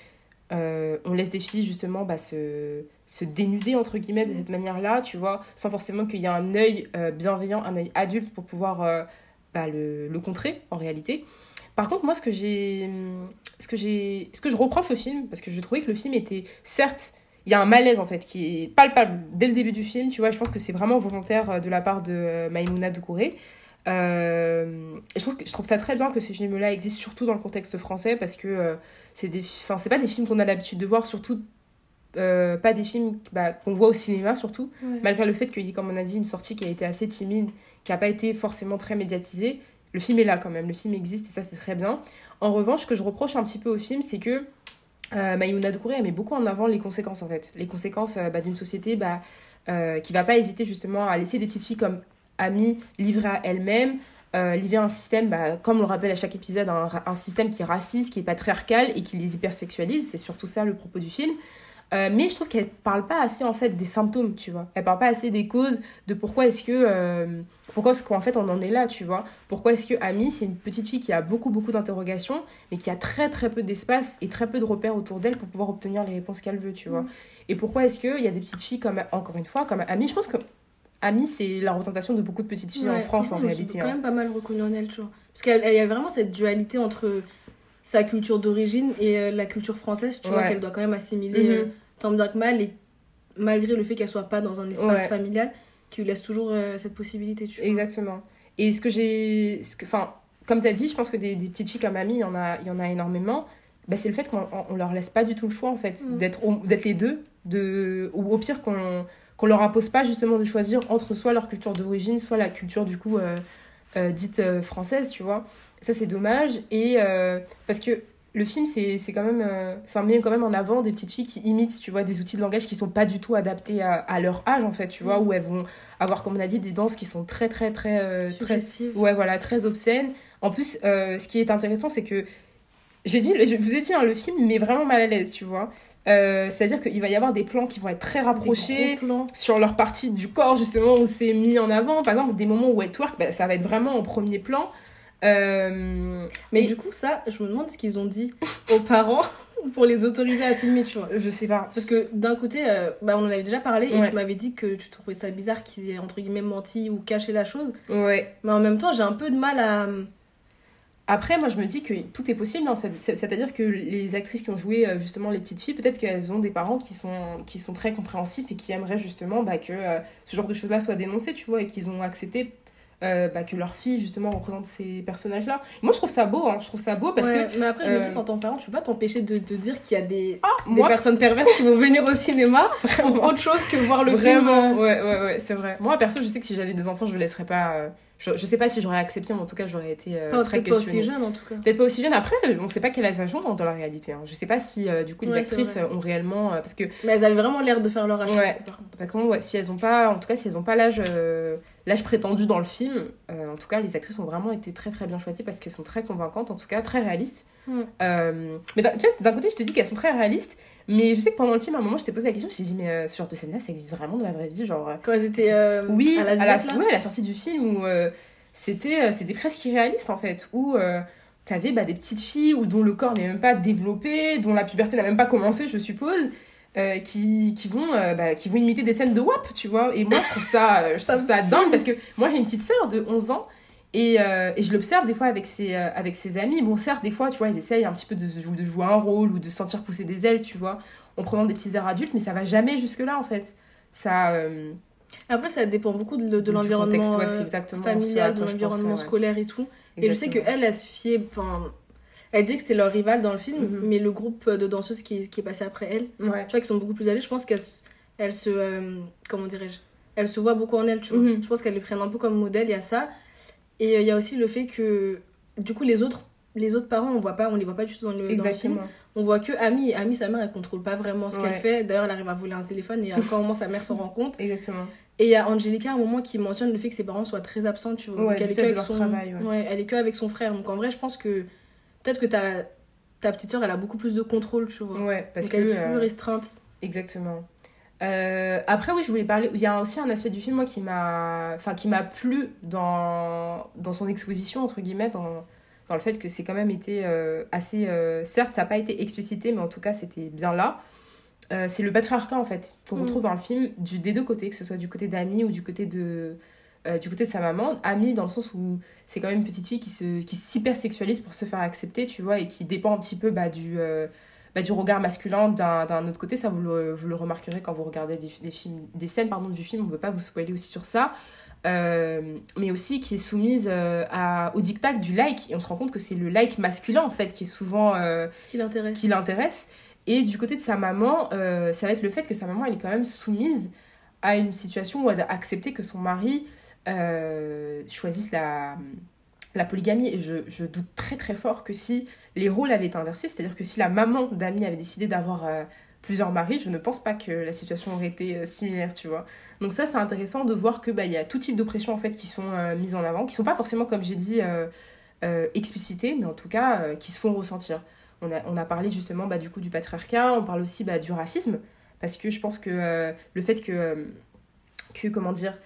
on laisse des filles justement bah, se, se dénuder, entre guillemets, de cette manière-là, tu vois, sans forcément qu'il y ait un œil euh, bienveillant, un œil adulte pour pouvoir euh, bah, le, le contrer, en réalité. Par contre, moi, ce que j'ai, ce que j'ai, ce que je reproche au film, parce que je trouvais que le film était, certes, il y a un malaise en fait qui est palpable dès le début du film, tu vois. Je pense que c'est vraiment volontaire euh, de la part de Maïmouna Doucouré. Je trouve, que, je trouve ça très bien que ce film-là existe, surtout dans le contexte français, parce que euh, c'est des, enfin, c'est pas des films qu'on a l'habitude de voir, surtout euh, pas des films bah, qu'on voit au cinéma, surtout malgré le fait qu'il y ait, comme on a dit, une sortie qui a été assez timide, qui n'a pas été forcément très médiatisée, le film est là quand même, le film existe et ça c'est très bien. En revanche, ce que je reproche un petit peu au film, c'est que euh, Maïmouna Doucouré elle met beaucoup en avant les conséquences en fait. Les conséquences euh, bah, d'une société bah, euh, qui va pas hésiter justement à laisser des petites filles comme Amy livrées à elles-mêmes, livrées à un système, bah, comme on le rappelle à chaque épisode, un, un système qui est raciste, qui est patriarcal et qui les hypersexualise. C'est surtout ça le propos du film. Euh, mais je trouve qu'elle parle pas assez en fait des symptômes, tu vois. Elle parle pas assez des causes de pourquoi est-ce que euh, pourquoi est-ce qu'en fait on en est là, tu vois. Pourquoi est-ce que Amy, c'est une petite fille qui a beaucoup beaucoup d'interrogations, mais qui a très très peu d'espace et très peu de repères autour d'elle pour pouvoir obtenir les réponses qu'elle veut, tu vois. Mm. Et pourquoi est-ce qu'il y a des petites filles comme encore une fois comme Amy, je pense que Amy c'est la représentation de beaucoup de petites filles en France en réalité. Je me suis hein. quand même pas mal reconnue en elle, tu vois. Parce qu'il y a vraiment cette dualité entre sa culture d'origine et euh, la culture française, tu vois, qu'elle doit quand même assimiler Mhm. euh, tant bien que mal, et malgré le fait qu'elle soit pas dans un espace Ouais. familial, qui lui laisse toujours euh, cette possibilité, tu vois. Exactement. Et ce que j'ai. Enfin, comme tu as dit, je pense que des, des petites filles comme Amy, il y en a, y en a énormément. Bah, c'est le fait qu'on on- on leur laisse pas du tout le choix, en fait, Mm. d'être les deux. De, ou au pire, qu'on qu'on leur impose pas justement de choisir entre soit leur culture d'origine, soit la culture, du coup, euh, euh, dite euh, française, tu vois. Ça, c'est dommage. Et euh, parce que le film, c'est c'est quand même. euh, Enfin, met quand même en avant des petites filles qui imitent, tu vois, des outils de langage qui sont pas du tout adaptés à, à leur âge, en fait, tu vois, Mm. où elles vont avoir, comme on a dit, des danses qui sont très, très, très. euh, très. Ouais, voilà, très obscène. En plus, ce qui est intéressant, c'est que j'ai dit, je vous ai dit, hein, le film met vraiment mal à l'aise, tu vois. Euh, C'est-à-dire qu'il va y avoir des plans qui vont être très rapprochés plans. sur leur partie du corps, justement, où c'est mis en avant. Par exemple, des moments où elles twerk, bah, ça va être vraiment en premier plan. Euh, Mais du coup, ça, je me demande ce qu'ils ont dit aux parents pour les autoriser à filmer, tu vois. je sais pas. Parce que d'un côté, euh, bah, on en avait déjà parlé et tu m'avais dit que tu trouvais ça bizarre qu'ils aient entre guillemets menti ou caché la chose. Ouais. Mais en même temps, j'ai un peu de mal à. Après, moi, je me dis que tout est possible. hein. C'est- c'est- C'est-à-dire que les actrices qui ont joué euh, justement les petites filles, peut-être qu'elles ont des parents qui sont, qui sont très compréhensifs et qui aimeraient justement bah, que euh, ce genre de choses-là soit dénoncé, tu vois, et qu'ils ont accepté euh, bah, que leur fille, justement, représente ces personnages-là. Moi, je trouve ça beau. hein. Je trouve ça beau parce Ouais, que Mais après, je me euh, dis, quand t'es parent, tu peux pas t'empêcher de te dire qu'il y a des, des moi, personnes perverses qui vont venir au cinéma pour autre chose que voir le vraiment, film. ouais, ouais, ouais, c'est vrai. Moi, perso, je sais que si j'avais des enfants, je ne laisserais pas. Je, je sais pas si j'aurais accepté, mais en tout cas, j'aurais été euh, très peut-être pas questionnée. aussi jeune en tout cas. Peut-être pas aussi jeune. Après, on sait pas quel âge elles ont dans la réalité. Hein. Je sais pas si, euh, du coup, les Ouais, actrices euh, ont réellement. parce que, Mais elles avaient vraiment l'air de faire leur âge. Ouais. par contre. ouais, si elles ont pas. En tout cas, si elles ont pas l'âge. L'âge prétendu dans le film, en tout cas, les actrices ont vraiment été très très bien choisies parce qu'elles sont très convaincantes, en tout cas très réalistes. Mm. Mais d'un tu vois, d'un côté, je te dis qu'elles sont très réalistes, mais je sais que pendant le film, à un moment, je t'ai posé la question, je t'ai dit, mais euh, ce genre de scène-là, ça existe vraiment dans la vraie vie Genre, euh, Quand elles étaient euh, oui, à la à la, ouais, à la sortie du film où euh, c'était c'était presque irréaliste en fait, où t'avais bah, des petites filles où, dont le corps n'est même pas développé, dont la puberté n'a même pas commencé, je suppose. euh, qui, qui, vont, euh, bah, qui vont imiter des scènes de WAP, tu vois. Et moi, je trouve ça, je trouve ça dingue parce que moi, j'ai une petite sœur de 11 ans et, euh, et je l'observe des fois avec ses, euh, avec ses amis. Bon, certes, des fois, tu vois, ils essayent un petit peu de, jouer un rôle ou de se sentir pousser des ailes, tu vois, en prenant des petits airs adultes, mais ça va jamais jusque-là, en fait. Ça, euh, Après, ça dépend beaucoup de, de l'environnement ouais, familial, de l'environnement ouais. scolaire et tout. Et je sais qu'elle, elle se fiait. Enfin, elle dit que c'était leur rival dans le film, Mhm. mais le groupe de danseuses qui, est- qui est passé après elle, Ouais. tu vois, qui sont beaucoup plus âgées, je pense qu'elles se- elles se. comment dirais-je Elles se voient beaucoup en elle, tu vois. Mhm. Je pense qu'elles les prennent un peu comme modèle, il y a ça. Et euh, il y a aussi le fait que, du coup, les autres. Les autres parents, on voit pas, on les voit pas du tout dans le, dans le film. On voit que Amy, Amy, sa mère, elle contrôle pas vraiment ce qu'elle fait. D'ailleurs, elle arrive à voler un téléphone et à un moment, sa mère s'en rend compte. Exactement. Et il y a Angelica à un moment qui mentionne le fait que ses parents soient très absents, tu vois. Ouais, Donc, du elle est fait que de avec leur son travail, ouais. elle est que avec son frère. Donc en vrai, je pense que peut-être que ta ta petite sœur, elle a beaucoup plus de contrôle, tu vois. Ouais, parce Donc que. elle est plus euh, restreinte. Exactement. Euh, après, oui, je voulais parler. Il y a aussi un aspect du film, moi, qui m'a, enfin, qui m'a plu dans, dans son exposition, entre guillemets, dans, dans le fait que c'est quand même été euh, assez. euh, certes, ça n'a pas été explicité, mais en tout cas, c'était bien là. C'est le patriarcat, en fait, qu'on Mm. retrouve dans le film, du, des deux côtés, que ce soit du côté d'Amy ou du côté de. du côté de sa maman, Amy dans le sens où c'est quand même une petite fille qui se qui s'hypersexualise pour se faire accepter, tu vois, et qui dépend un petit peu bah, du, bah, du regard masculin d'un autre côté. Ça, vous le, vous le remarquerez quand vous regardez des, des, films, des scènes pardon, du film. On ne veut pas vous spoiler aussi sur ça. Euh, mais aussi qui est soumise euh, à, au diktat du like. Et on se rend compte que c'est le like masculin, en fait, qui est souvent... euh, Qui l'intéresse. qui l'intéresse. Et du côté de sa maman, euh, ça va être le fait que sa maman, elle est quand même soumise à une situation où elle a accepté que son mari choisisse la, la polygamie. Et je, je doute très très fort que si les rôles avaient été inversés, c'est-à-dire que si la maman d'Amy avait décidé d'avoir euh, plusieurs maris, je ne pense pas que la situation aurait été euh, similaire, tu vois. Donc ça, c'est intéressant de voir que bah, y a tout type d'oppression en fait qui sont euh, mises en avant, qui sont pas forcément, comme j'ai dit, explicitées, mais en tout cas qui se font ressentir. On a, on a parlé justement bah, du coup du patriarcat, on parle aussi bah, du racisme, parce que je pense que le fait que, que comment dire,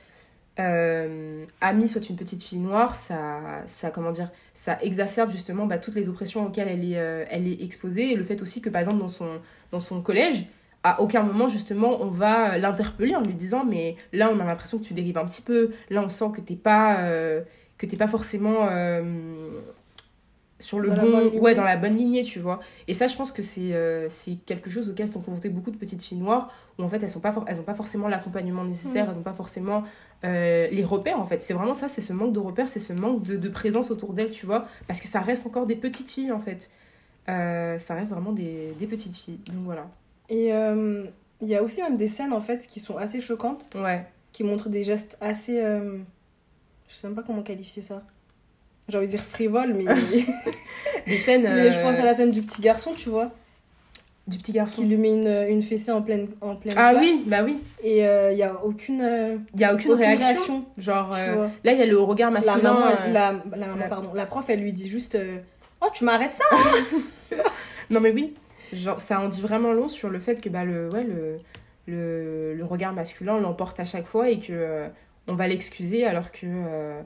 euh, soit une petite fille noire, ça, ça comment dire, ça exacerbe justement bah, toutes les oppressions auxquelles elle est, euh, elle est exposée, et le fait aussi que par exemple dans son, dans son collège, à aucun moment justement on va l'interpeller en lui disant mais là on a l'impression que tu dérives un petit peu, là on sent que t'es pas, euh, que t'es pas forcément euh, sur le Dans bon ouais dans la bonne lignée tu vois. Et ça je pense que c'est euh, c'est quelque chose auquel sont confrontées beaucoup de petites filles noires où en fait elles sont pas for- elles ont pas forcément l'accompagnement nécessaire Mm. elles ont pas forcément euh, les repères en fait. C'est vraiment ça c'est ce manque de repères c'est ce manque de, de présence autour d'elles tu vois. Parce que ça reste encore des petites filles en fait. Euh, ça reste vraiment des, des petites filles. Donc voilà. Et il y a aussi même des scènes en fait qui sont assez choquantes, ouais. qui montrent des gestes assez. Je sais même pas comment qualifier ça. J'ai envie de dire frivole, mais, des scènes mais je euh, pense à la scène du petit garçon, tu vois, du petit qui garçon lui met une, une fessée en pleine, en pleine ah classe. oui bah oui. Et euh, il y a aucune, euh, il y a aucune, réaction, genre euh, là il y a le regard La masculin maman, euh, la, la maman, la- pardon, la prof, elle lui dit juste euh, Oh, tu m'arrêtes ça Non mais oui, genre ça en dit vraiment long sur le fait que bah, le, ouais, le, le, le regard masculin l'emporte à chaque fois et que euh, on va l'excuser alors que, euh,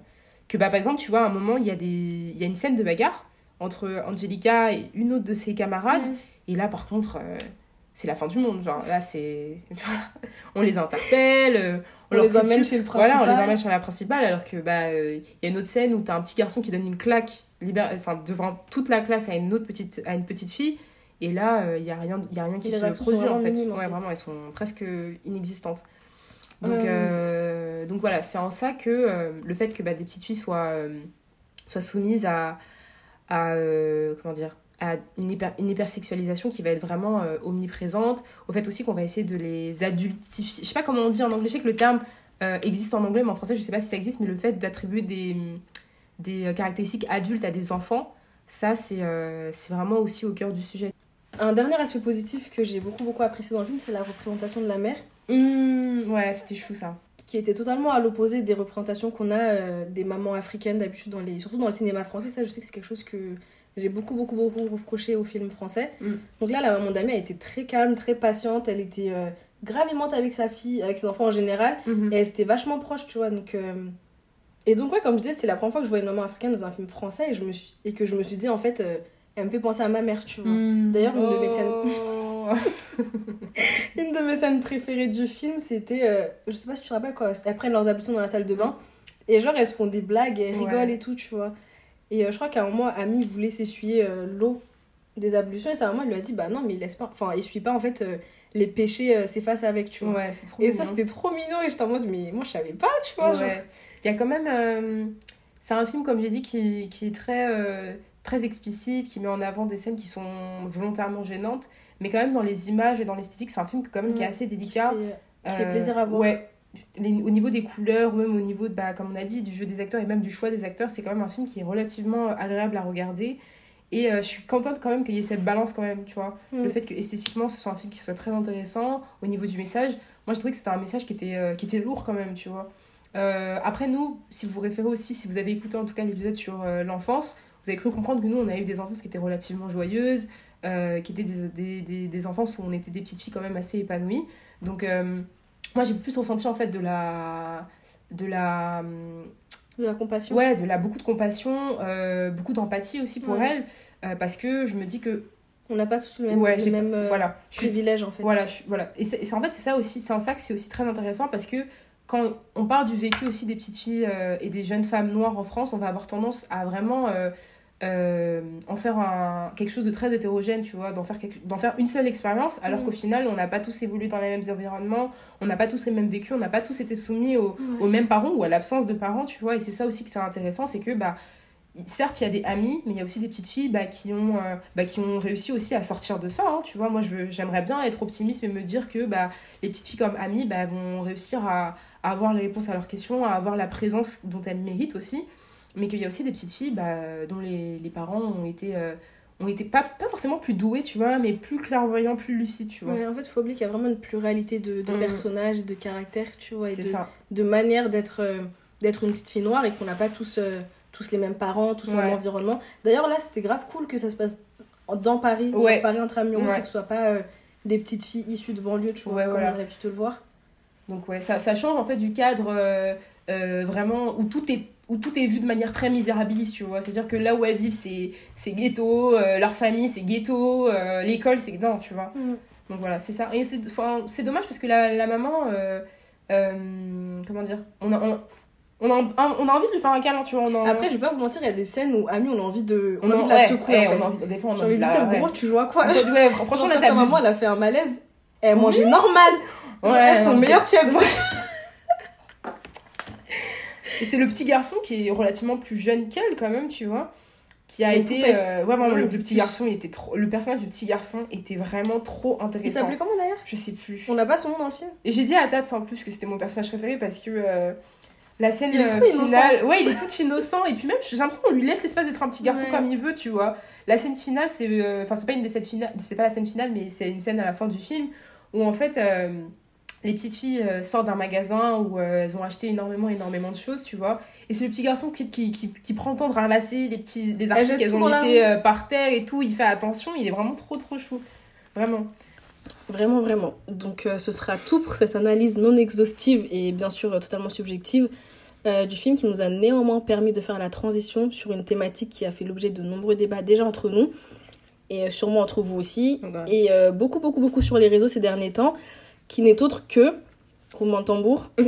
que bah, par exemple tu vois à un moment il y, a des, y a une scène de bagarre entre Angelica et une autre de ses camarades. Et là par contre euh, c'est la fin du monde. Genre là c'est on les interpelle euh, On, leur les emmène chez le principal. voilà on les emmène sur la principale alors que bah euh, il y a une autre scène où t'as un petit garçon qui donne une claque libère... enfin, devant toute la classe à une autre petite, à une petite fille. Et là il y a rien il y a rien qui se produit en fait. en ouais fait. vraiment elles sont presque inexistantes donc Euh. donc voilà c'est en ça que euh, le fait que bah, des petites filles soient euh, soient soumises à à comment dire à une, hyper, une hypersexualisation qui va être vraiment euh, omniprésente au fait aussi qu'on va essayer de les adultifier. Je sais pas comment on dit en anglais je sais que le terme euh, existe en anglais mais en français je sais pas si ça existe mais le fait d'attribuer des des caractéristiques adultes à des enfants ça c'est euh, c'est vraiment aussi au cœur du sujet. Un dernier aspect positif que j'ai beaucoup beaucoup apprécié dans le film, c'est la représentation de la mère, Mmh, ouais c'était chou ça qui était totalement à l'opposé des représentations qu'on a euh, des mamans africaines d'habitude, dans les... surtout dans le cinéma français. Ça, je sais que c'est quelque chose que j'ai beaucoup beaucoup beaucoup reproché au film français. Mm. Donc là, la maman d'Amy, elle était très calme, très patiente, elle était euh, grave aimante avec sa fille, avec ses enfants en général. Mhm. Et elle était vachement proche, tu vois. Donc, euh, Et donc, ouais, comme je disais, c'est la première fois que je vois une maman africaine dans un film français et, je me suis... et que je me suis dit, en fait, euh, elle me fait penser à ma mère, tu vois. Mmh. D'ailleurs, une de mes scènes- Une de mes scènes préférées du film, c'était. euh, je sais pas si tu te rappelles quoi, elles prennent leurs ablutions dans la salle de bain et genre elles se font des blagues et elles Ouais. rigolent et tout, tu vois. Et euh, je crois qu'à un moment, Ami voulait s'essuyer euh, l'eau des ablutions et sa maman elle lui a dit bah non mais il laisse pas enfin il suit pas en fait euh, les péchés s'effacent avec tu vois Ouais, c'est trop et ça c'était trop mignon et j'étais en mode mais moi je savais pas tu vois genre. Ouais. Il y a quand même. c'est un film, comme j'ai dit, qui, qui est très, très explicite, qui met en avant des scènes qui sont volontairement gênantes. Mais quand même, dans les images et dans l'esthétique, c'est un film quand même qui est assez qui délicat. fait, qui fait Euh, plaisir à voir Ouais. Les- au niveau des couleurs, ou même au niveau, de, bah, comme on a dit, du jeu des acteurs et même du choix des acteurs, c'est quand même un film qui est relativement agréable à regarder. Et euh, je suis contente quand même qu'il y ait cette balance quand même, tu vois. Mm. Le fait que esthétiquement, ce soit un film qui soit très intéressant au niveau du message. Moi, je trouvais que c'était un message qui était, euh, qui était lourd quand même, tu vois. Euh, après, nous, si vous vous référez aussi, si vous avez écouté en tout cas l'épisode sur euh, l'enfance, vous avez cru comprendre que nous, on a eu des enfances qui étaient relativement joyeuses, euh, qui étaient des, des, des, des enfances où on était des petites filles quand même assez épanouies. Donc, euh, moi, j'ai plus ressenti en fait de la. De la de la compassion ouais, de la beaucoup de compassion, euh, beaucoup d'empathie aussi pour Ouais. elle, parce que je me dis que on n'a pas tous le même, Ouais, les mêmes voilà, je suis privilèges en fait voilà, je- voilà. Et, c'est, et c'est- en fait, c'est ça aussi, c'est en ça que c'est aussi très intéressant parce que quand on parle du vécu aussi des petites filles euh, et des jeunes femmes noires en France, on va avoir tendance à vraiment euh, euh, en faire un, quelque chose de très hétérogène, tu vois, d'en faire, d'en faire une seule expérience, alors Mhm. qu'au final, on n'a pas tous évolué dans les mêmes environnements, on n'a pas tous les mêmes vécus, on n'a pas tous été soumis aux, mêmes parents ou à l'absence de parents, tu vois. Et c'est ça aussi que c'est intéressant, c'est que, bah, certes, il y a des amis, mais il y a aussi des petites filles bah, qui, ont, euh, bah, qui ont réussi aussi à sortir de ça, hein, tu vois. Moi, j'aimerais bien être optimiste et me dire que bah, les petites filles comme amies bah, vont réussir à, à avoir les réponses à leurs questions, à avoir la présence dont elles méritent aussi. Mais qu'il y a aussi des petites filles bah, dont les, les parents ont été, euh, ont été pas, pas forcément plus doués, tu vois, mais plus clairvoyants, plus lucides, tu vois. Ouais, en fait, il faut oublier qu'il y a vraiment une pluralité de, de Mhm. personnages, de caractères, tu vois, et c'est de, ça. de manière d'être euh, d'être une petite fille noire et qu'on n'a pas tous, euh, tous les mêmes parents, tous le Ouais. même environnement. D'ailleurs, là, c'était grave cool que ça se passe dans Paris, Ouais. dans Paris intramuros, Ouais. et que ce soit pas euh, des petites filles issues de banlieue, tu vois, comme voilà. on aurait pu te le voir. Donc ouais, ça, ça change en fait du cadre vraiment où tout est où tout est vu de manière très misérabiliste, tu vois. C'est-à-dire que là où elles vivent, c'est c'est ghetto, euh, leur famille, c'est ghetto, euh, l'école, c'est... Non, tu vois. Donc voilà, c'est ça. Et c'est dommage parce que la, la maman... euh, comment dire on a, on, on, a, on a envie de lui faire un câlin, tu vois. On a, Après, je vais pas vous mentir, il y a des scènes où Ami, on a envie de, on a envie de la ouais, secouer, ouais, en fait. on a envie- des fois, on a envie de la- dire, gros, tu joues à quoi Ouais, franchement, là, sa maman, elle a fait un malaise. Elle mangeait normal. Genre, Ouais, elles sont meilleures. Et c'est le petit garçon qui est relativement plus jeune qu'elle, quand même, tu vois. Qui a été. euh, ouais, vraiment, le, petit garçon, il était trop. Le personnage du petit garçon était vraiment trop Il intéressant. s'appelait comment d'ailleurs? Je sais plus. On n'a pas son nom dans le film Et j'ai dit à Tats en plus que c'était mon personnage préféré parce que. euh, la scène Il est euh, trop innocent. finale, ouais, il est tout innocent et puis même j'ai l'impression qu'on lui laisse l'espace d'être un petit garçon Ouais. comme il veut, tu vois. La scène finale, c'est, euh, enfin c'est pas une des scènes finales, c'est pas la scène finale, mais c'est une scène à la fin du film où en fait les petites filles euh, sortent d'un magasin où euh, elles ont acheté énormément, énormément de choses, tu vois. Et c'est le petit garçon qui, qui, qui, qui prend le temps de ramasser les petits les articles qu'elles ont laissés euh, par terre et tout. Il fait attention, il est vraiment trop trop chou, vraiment. Vraiment, vraiment. Donc, ce sera tout pour cette analyse non exhaustive et bien sûr totalement subjective du film qui nous a néanmoins permis de faire la transition sur une thématique qui a fait l'objet de nombreux débats déjà entre nous et sûrement entre vous aussi et beaucoup, beaucoup, beaucoup sur les réseaux ces derniers temps qui n'est autre que, roulement de tambour,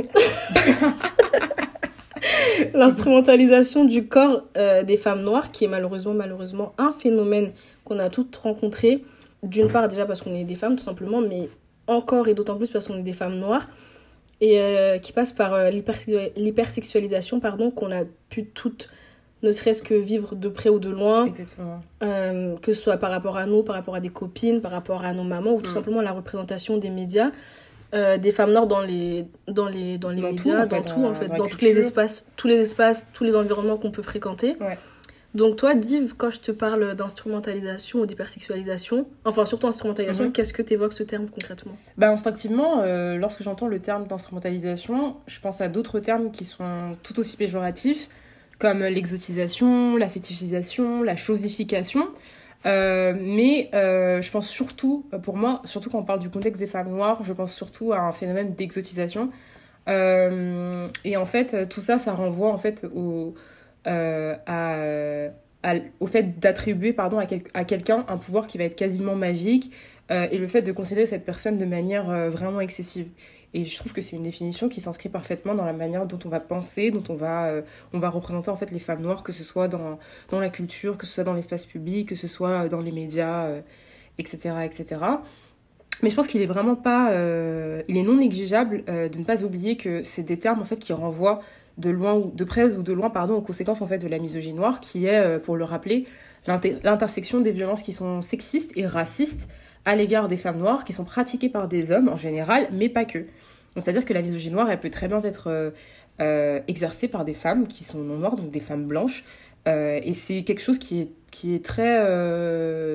l'instrumentalisation du corps euh, des femmes noires qui est malheureusement, malheureusement un phénomène qu'on a toutes rencontré. D'une part déjà parce qu'on est des femmes tout simplement, mais encore et d'autant plus parce qu'on est des femmes noires, et euh, qui passe par euh, l'hypersexua- l'hypersexualisation pardon, qu'on a pu toutes, ne serait-ce que vivre de près ou de loin, euh, que ce soit par rapport à nous, par rapport à des copines, par rapport à nos mamans, ou tout Mm. simplement la représentation des médias, euh, des femmes noires dans les, dans les, dans les Dans médias, dans tout en fait, dans tous les espaces, tous les espaces, tous les environnements qu'on peut fréquenter. Ouais. Donc toi, Div, quand je te parle d'instrumentalisation ou d'hypersexualisation, enfin surtout instrumentalisation, Mhm. qu'est-ce que tu évoques ce terme concrètement? Bah, instinctivement, euh, lorsque j'entends le terme d'instrumentalisation, je pense à d'autres termes qui sont tout aussi péjoratifs, comme l'exotisation, la fétichisation, la chosification. Euh, mais euh, je pense surtout, pour moi, surtout quand on parle du contexte des femmes noires, je pense surtout à un phénomène d'exotisation. Euh, et en fait, tout ça, ça renvoie en fait au, euh, au fait d'attribuer pardon à, quel- à quelqu'un un pouvoir qui va être quasiment magique euh, et le fait de considérer cette personne de manière euh, vraiment excessive. Et je trouve que c'est une définition qui s'inscrit parfaitement dans la manière dont on va penser, dont on va, euh, on va représenter en fait les femmes noires, que ce soit dans, dans la culture, que ce soit dans l'espace public, que ce soit dans les médias, etc., etc. Mais je pense qu'il est vraiment pas, il est non négligeable de ne pas oublier que c'est des termes en fait qui renvoient de loin de près ou de loin pardon aux conséquences en fait de la misogynie noire, qui est, pour le rappeler, l'intersection des violences qui sont sexistes et racistes à l'égard des femmes noires qui sont pratiquées par des hommes en général, mais pas que. C'est-à-dire que la misogynie noire, elle peut très bien être euh, euh, exercée par des femmes qui sont non noires, donc des femmes blanches. Euh, et c'est quelque chose qui est, qui est très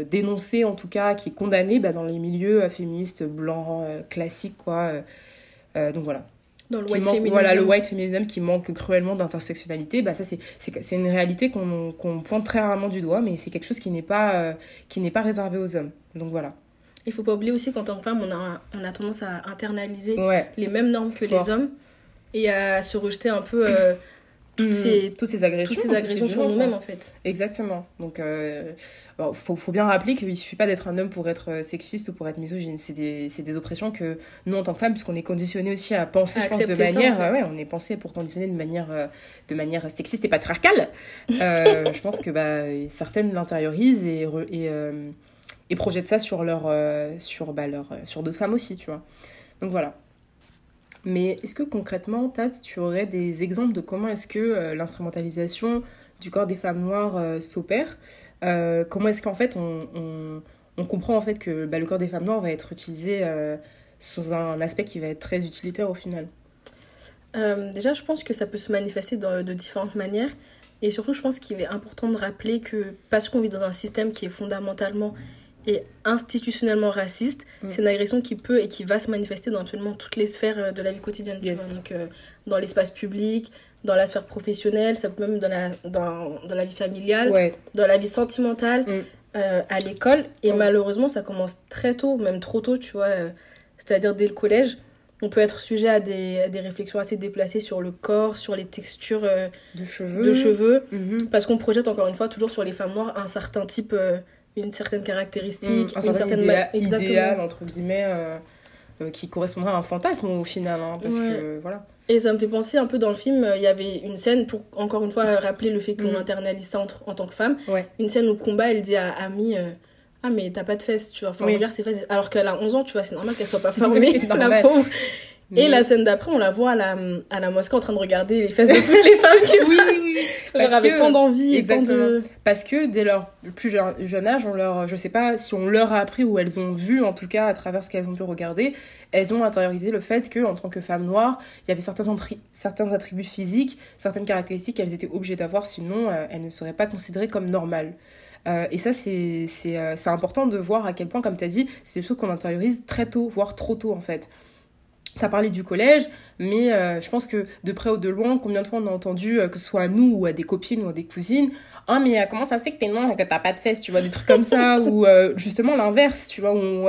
dénoncé, en tout cas, qui est condamné bah, dans les milieux féministes blancs classiques, quoi. donc voilà. Dans le white féminisme. Voilà, le white féminisme qui manque cruellement d'intersectionnalité, bah, ça c'est une réalité qu'on pointe très rarement du doigt, mais c'est quelque chose qui n'est pas, qui n'est pas réservé aux hommes. Donc voilà. Il faut pas oublier aussi qu'en tant que femme, on a, on a tendance à internaliser les mêmes normes que les hommes et à se rejeter un peu euh, toutes, ces, toutes ces agressions, toutes ces agressions sur nous-mêmes en fait. Exactement. Donc, il euh, faut, faut, bien rappeler qu'il suffit pas d'être un homme pour être euh, sexiste ou pour être misogyne. C'est des, des, oppressions que nous, en tant que femmes, puisqu'on est conditionné aussi à penser, je pense, de manière. ouais, on est pensé pour conditionner de manière, de manière sexiste et patriarcale. je pense que bah, certaines l'intériorisent et. et et projettent ça sur leur euh, sur bah, leur, euh, sur d'autres femmes aussi tu vois. Donc voilà. Mais est-ce que concrètement Tat tu aurais des exemples de comment est-ce que euh, l'instrumentalisation du corps des femmes noires s'opère comment est-ce qu'en fait on, on, comprend en fait que bah, le corps des femmes noires va être utilisé sous un aspect qui va être très utilitaire au final? Déjà je pense que ça peut se manifester de différentes manières. Et surtout je pense qu'il est important de rappeler que parce qu'on vit dans un système qui est fondamentalement et institutionnellement raciste, mm. c'est une agression qui peut et qui va se manifester dans absolument toutes les sphères euh, de la vie quotidienne. Tu vois Donc, euh, dans l'espace public, dans la sphère professionnelle, ça peut même dans la, dans, dans la vie familiale, dans la vie sentimentale, mm. euh, à l'école. Et malheureusement, ça commence très tôt, même trop tôt, tu vois. C'est-à-dire dès le collège. On peut être sujet à des, à des, réflexions assez déplacées sur le corps, sur les textures de cheveux, de cheveux mm-hmm. parce qu'on projette encore une fois toujours sur les femmes noires un certain type une certaine caractéristique, mm, une certaine idéal, entre guillemets, euh, euh, qui correspondrait à un fantasme au final. Hein, parce que, voilà. Et ça me fait penser un peu dans le film, euh, il y avait une scène, pour encore une fois rappeler le fait qu'on mm. internalise ça en, tant que femme, une scène où Combat, elle dit à Ami ah mais t'as pas de fesses tu vois. Enfin regarde ses fesses alors qu'elle a 11 ans tu vois c'est normal qu'elle soit pas formée la pauvre et la scène d'après, on la voit à la, à la mosquée en train de regarder les fesses de toutes les femmes qui oui, oui, oui. Parce avec tant d'envie et tant de... Parce que dès leur plus jeune âge, on leur, je sais pas si on leur a appris ou elles ont vu, en tout cas à travers ce qu'elles ont pu regarder, elles ont intériorisé le fait que en tant que femme noire, il y avait certains, certains attributs physiques, certaines caractéristiques qu'elles étaient obligées d'avoir, sinon euh, elles ne seraient pas considérées comme normales. Euh, et ça, c'est euh, important de voir à quel point, comme tu as dit, c'est des choses qu'on intériorise très tôt, voire trop tôt en fait. T'as parlé du collège, mais euh, je pense que de près ou de loin, combien de fois on a entendu, euh, que ce soit à nous ou à des copines ou à des cousines, ah mais euh, comment ça se fait que t'es et que t'as pas de fesses, tu vois, des trucs comme ça, ou justement l'inverse, tu vois, où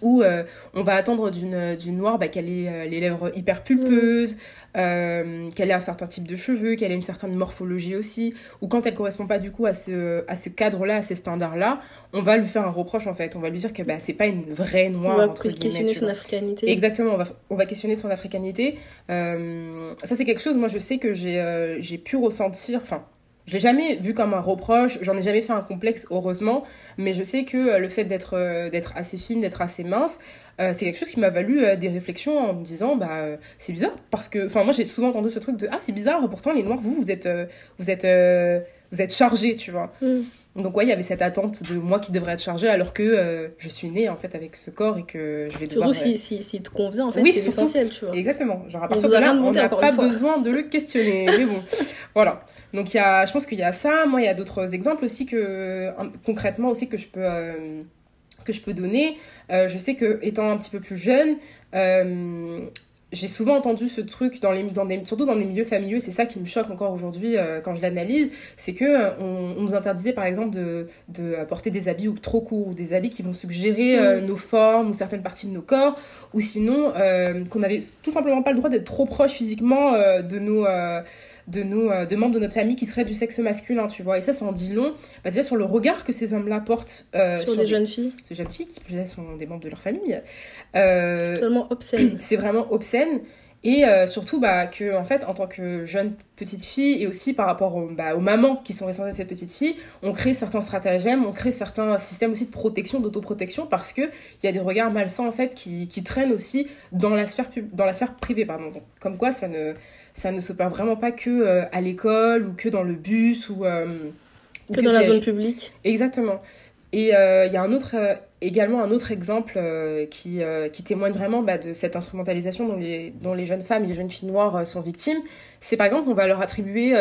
où euh, on va attendre d'une, d'une noire bah, qu'elle ait euh, les lèvres hyper pulpeuses, euh, qu'elle ait un certain type de cheveux, qu'elle ait une certaine morphologie aussi, ou quand elle correspond pas du coup à ce, à ce cadre-là, à ces standards-là, on va lui faire un reproche en fait. On va lui dire que bah, c'est pas une vraie noire. On va questionner son africanité. Exactement, on va, on va questionner son africanité. ça c'est quelque chose, moi je sais que j'ai, j'ai pu ressentir, enfin je l'ai jamais vu comme un reproche, j'en ai jamais fait un complexe, heureusement, mais je sais que euh, le fait d'être euh, d'être assez fine, d'être assez mince, euh, c'est quelque chose qui m'a valu des réflexions en me disant, bah, c'est bizarre, parce que, enfin, moi j'ai souvent entendu ce truc de, ah, c'est bizarre, pourtant les noirs, vous, vous êtes, vous êtes, vous êtes chargés, tu vois. Mm. Donc, ouais, il y avait cette attente de moi qui devrais être chargée, alors que je suis née, en fait, avec ce corps et que je vais devoir... Surtout si, si, te convient, en fait, c'est essentiel, tu vois. Exactement. Genre, à partir de là, on n'a pas besoin de le questionner, mais bon, voilà. Donc il y a, je pense qu'il y a ça. Moi, il y a d'autres exemples aussi que concrètement aussi que je peux euh, que je peux donner. Euh, je sais que étant un petit peu plus jeune, euh, j'ai souvent entendu ce truc dans les, dans des, surtout dans les milieux familiaux, c'est ça qui me choque encore aujourd'hui euh, quand je l'analyse, c'est que euh, on, nous interdisait par exemple de, de porter des habits ou trop courts ou des habits qui vont suggérer euh, nos formes ou certaines parties de nos corps, ou sinon qu'on n'avait tout simplement pas le droit d'être trop proche physiquement de nos de nos de membres de notre famille qui seraient du sexe masculin, tu vois. Et ça, ça en dit long. Bah, déjà sur le regard que ces hommes-là portent sur, les jeunes filles, ces jeunes filles qui plus sont des membres de leur famille. c'est totalement obscène. C'est vraiment obscène et euh, surtout bah, que en fait en tant que jeune petite fille et aussi par rapport bah, aux mamans qui sont responsables de cette petite fille on crée certains stratagèmes on crée certains systèmes aussi de protection d'autoprotection parce que il y a des regards malsains en fait qui, qui traînent aussi dans la sphère dans la sphère privée pardon comme quoi ça ne ça ne s'opère vraiment pas que euh, à l'école ou que dans le bus ou, euh, que, dans la zone publique exactement et il euh, y a un autre, euh, également un autre exemple euh, qui, qui témoigne vraiment bah, de cette instrumentalisation dont les, dont les jeunes femmes et les jeunes filles noires sont victimes. C'est par exemple qu'on va leur attribuer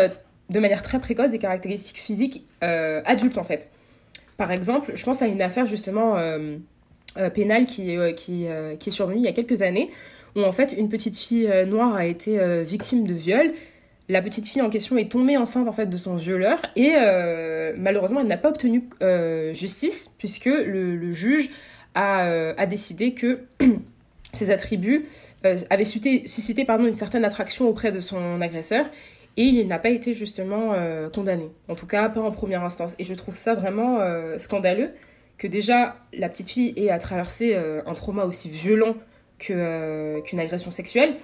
de manière très précoce des caractéristiques physiques adultes en fait. Par exemple, je pense à une affaire justement pénale qui, qui, qui est survenue il y a quelques années où en fait une petite fille noire a été victime de viol la petite fille en question est tombée enceinte en fait de son violeur et euh, malheureusement elle n'a pas obtenu euh, justice puisque le, juge a, euh, a, décidé que ses attributs avaient suscité, pardon, une certaine attraction auprès de son agresseur et il n'a pas été justement condamné. En tout cas, pas en première instance. Et je trouve ça vraiment scandaleux que déjà la petite fille ait à traverser un trauma aussi violent qu'une agression sexuelle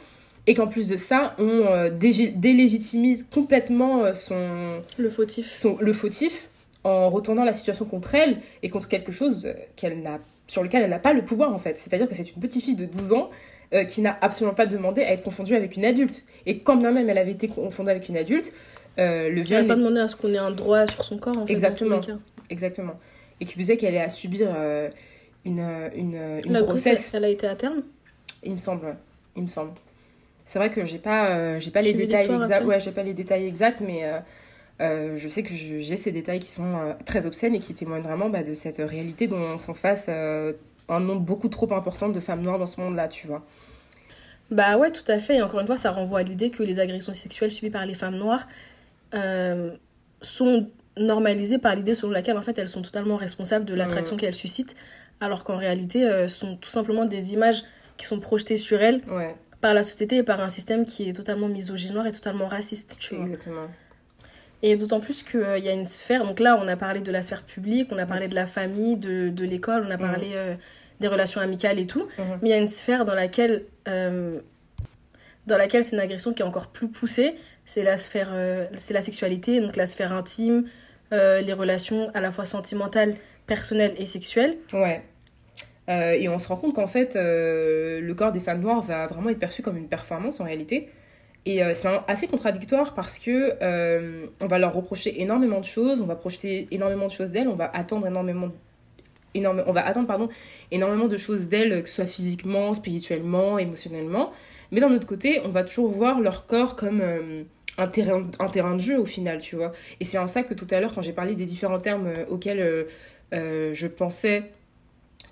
et qu'en plus de ça, on euh, délégitimise complètement euh, son le fautif. Son, le fautif en retournant la situation contre elle et contre quelque chose euh, qu'elle n'a sur lequel elle n'a pas le pouvoir en fait. C'est-à-dire que c'est une petite fille de 12 ans qui n'a absolument pas demandé à être confondue avec une adulte. Et quand bien même elle avait été confondue avec une adulte, le viol. Elle n'a pas demandé à ce qu'on ait un droit sur son corps en fait. Exactement. Exactement. Et qui disait qu'elle allait à subir une, une, une La grossesse. Elle a été à terme Il me semble. Il me semble. C'est vrai que j'ai pas, euh, j'ai pas les détails exacts. Ouais, j'ai pas les détails exacts, mais euh, euh, je sais que j'ai ces détails qui sont très obscènes et qui témoignent vraiment bah, de cette réalité dont font face un nombre beaucoup trop important de femmes noires dans ce monde-là, tu vois. Bah ouais, tout à fait. Et encore une fois, ça renvoie à l'idée que les agressions sexuelles subies par les femmes noires sont normalisées par l'idée selon laquelle en fait elles sont totalement responsables de l'attraction mm. qu'elles suscitent, alors qu'en réalité, ce sont tout simplement des images qui sont projetées sur elles ouais par la société et par un système qui est totalement misogynoire et totalement raciste, tu vois. Exactement. Et d'autant plus qu'il euh, y a une sphère, donc là on a parlé de la sphère publique, on a parlé de la famille, de, de l'école, on a parlé mhm. euh, des relations amicales et tout, mhm. mais il y a une sphère dans laquelle, euh, dans laquelle c'est une agression qui est encore plus poussée, c'est la sphère, c'est la sexualité, donc la sphère intime, les relations à la fois sentimentales, personnelles et sexuelles. Ouais. Euh, et on se rend compte qu'en fait, euh, le corps des femmes noires va vraiment être perçu comme une performance en réalité. Et euh, c'est assez contradictoire parce que on va leur reprocher énormément de choses, on va projeter énormément de choses d'elles, on va attendre énormément, énorme, on va attendre pardon, énormément de choses d'elles, que ce soit physiquement, spirituellement, émotionnellement. Mais d'un autre côté, on va toujours voir leur corps comme un terrain, un terrain de jeu au final, tu vois. Et c'est en ça que tout à l'heure, quand j'ai parlé des différents termes auxquels je pensais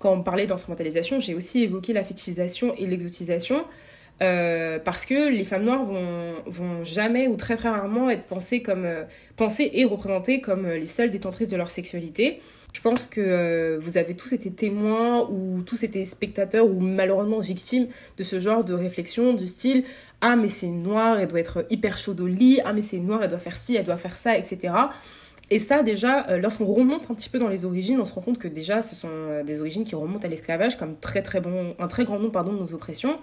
quand on parlait d'instrumentalisation, j'ai aussi évoqué la fétichisation et l'exotisation. Euh, parce que les femmes noires vont, vont jamais ou très très rarement être pensées, comme, euh, pensées et représentées comme euh, les seules détentrices de leur sexualité. Je pense que vous avez tous été témoins ou tous été spectateurs ou malheureusement victimes de ce genre de réflexion du style Ah mais c'est noir, elle doit être hyper chaude au lit, ah mais c'est noir, elle doit faire ci, elle doit faire ça, etc. Et ça, déjà, euh, lorsqu'on remonte un petit peu dans les origines, on se rend compte que déjà, ce sont euh, des origines qui remontent à l'esclavage comme très, très bon, un très grand nombre pardon, de nos oppressions,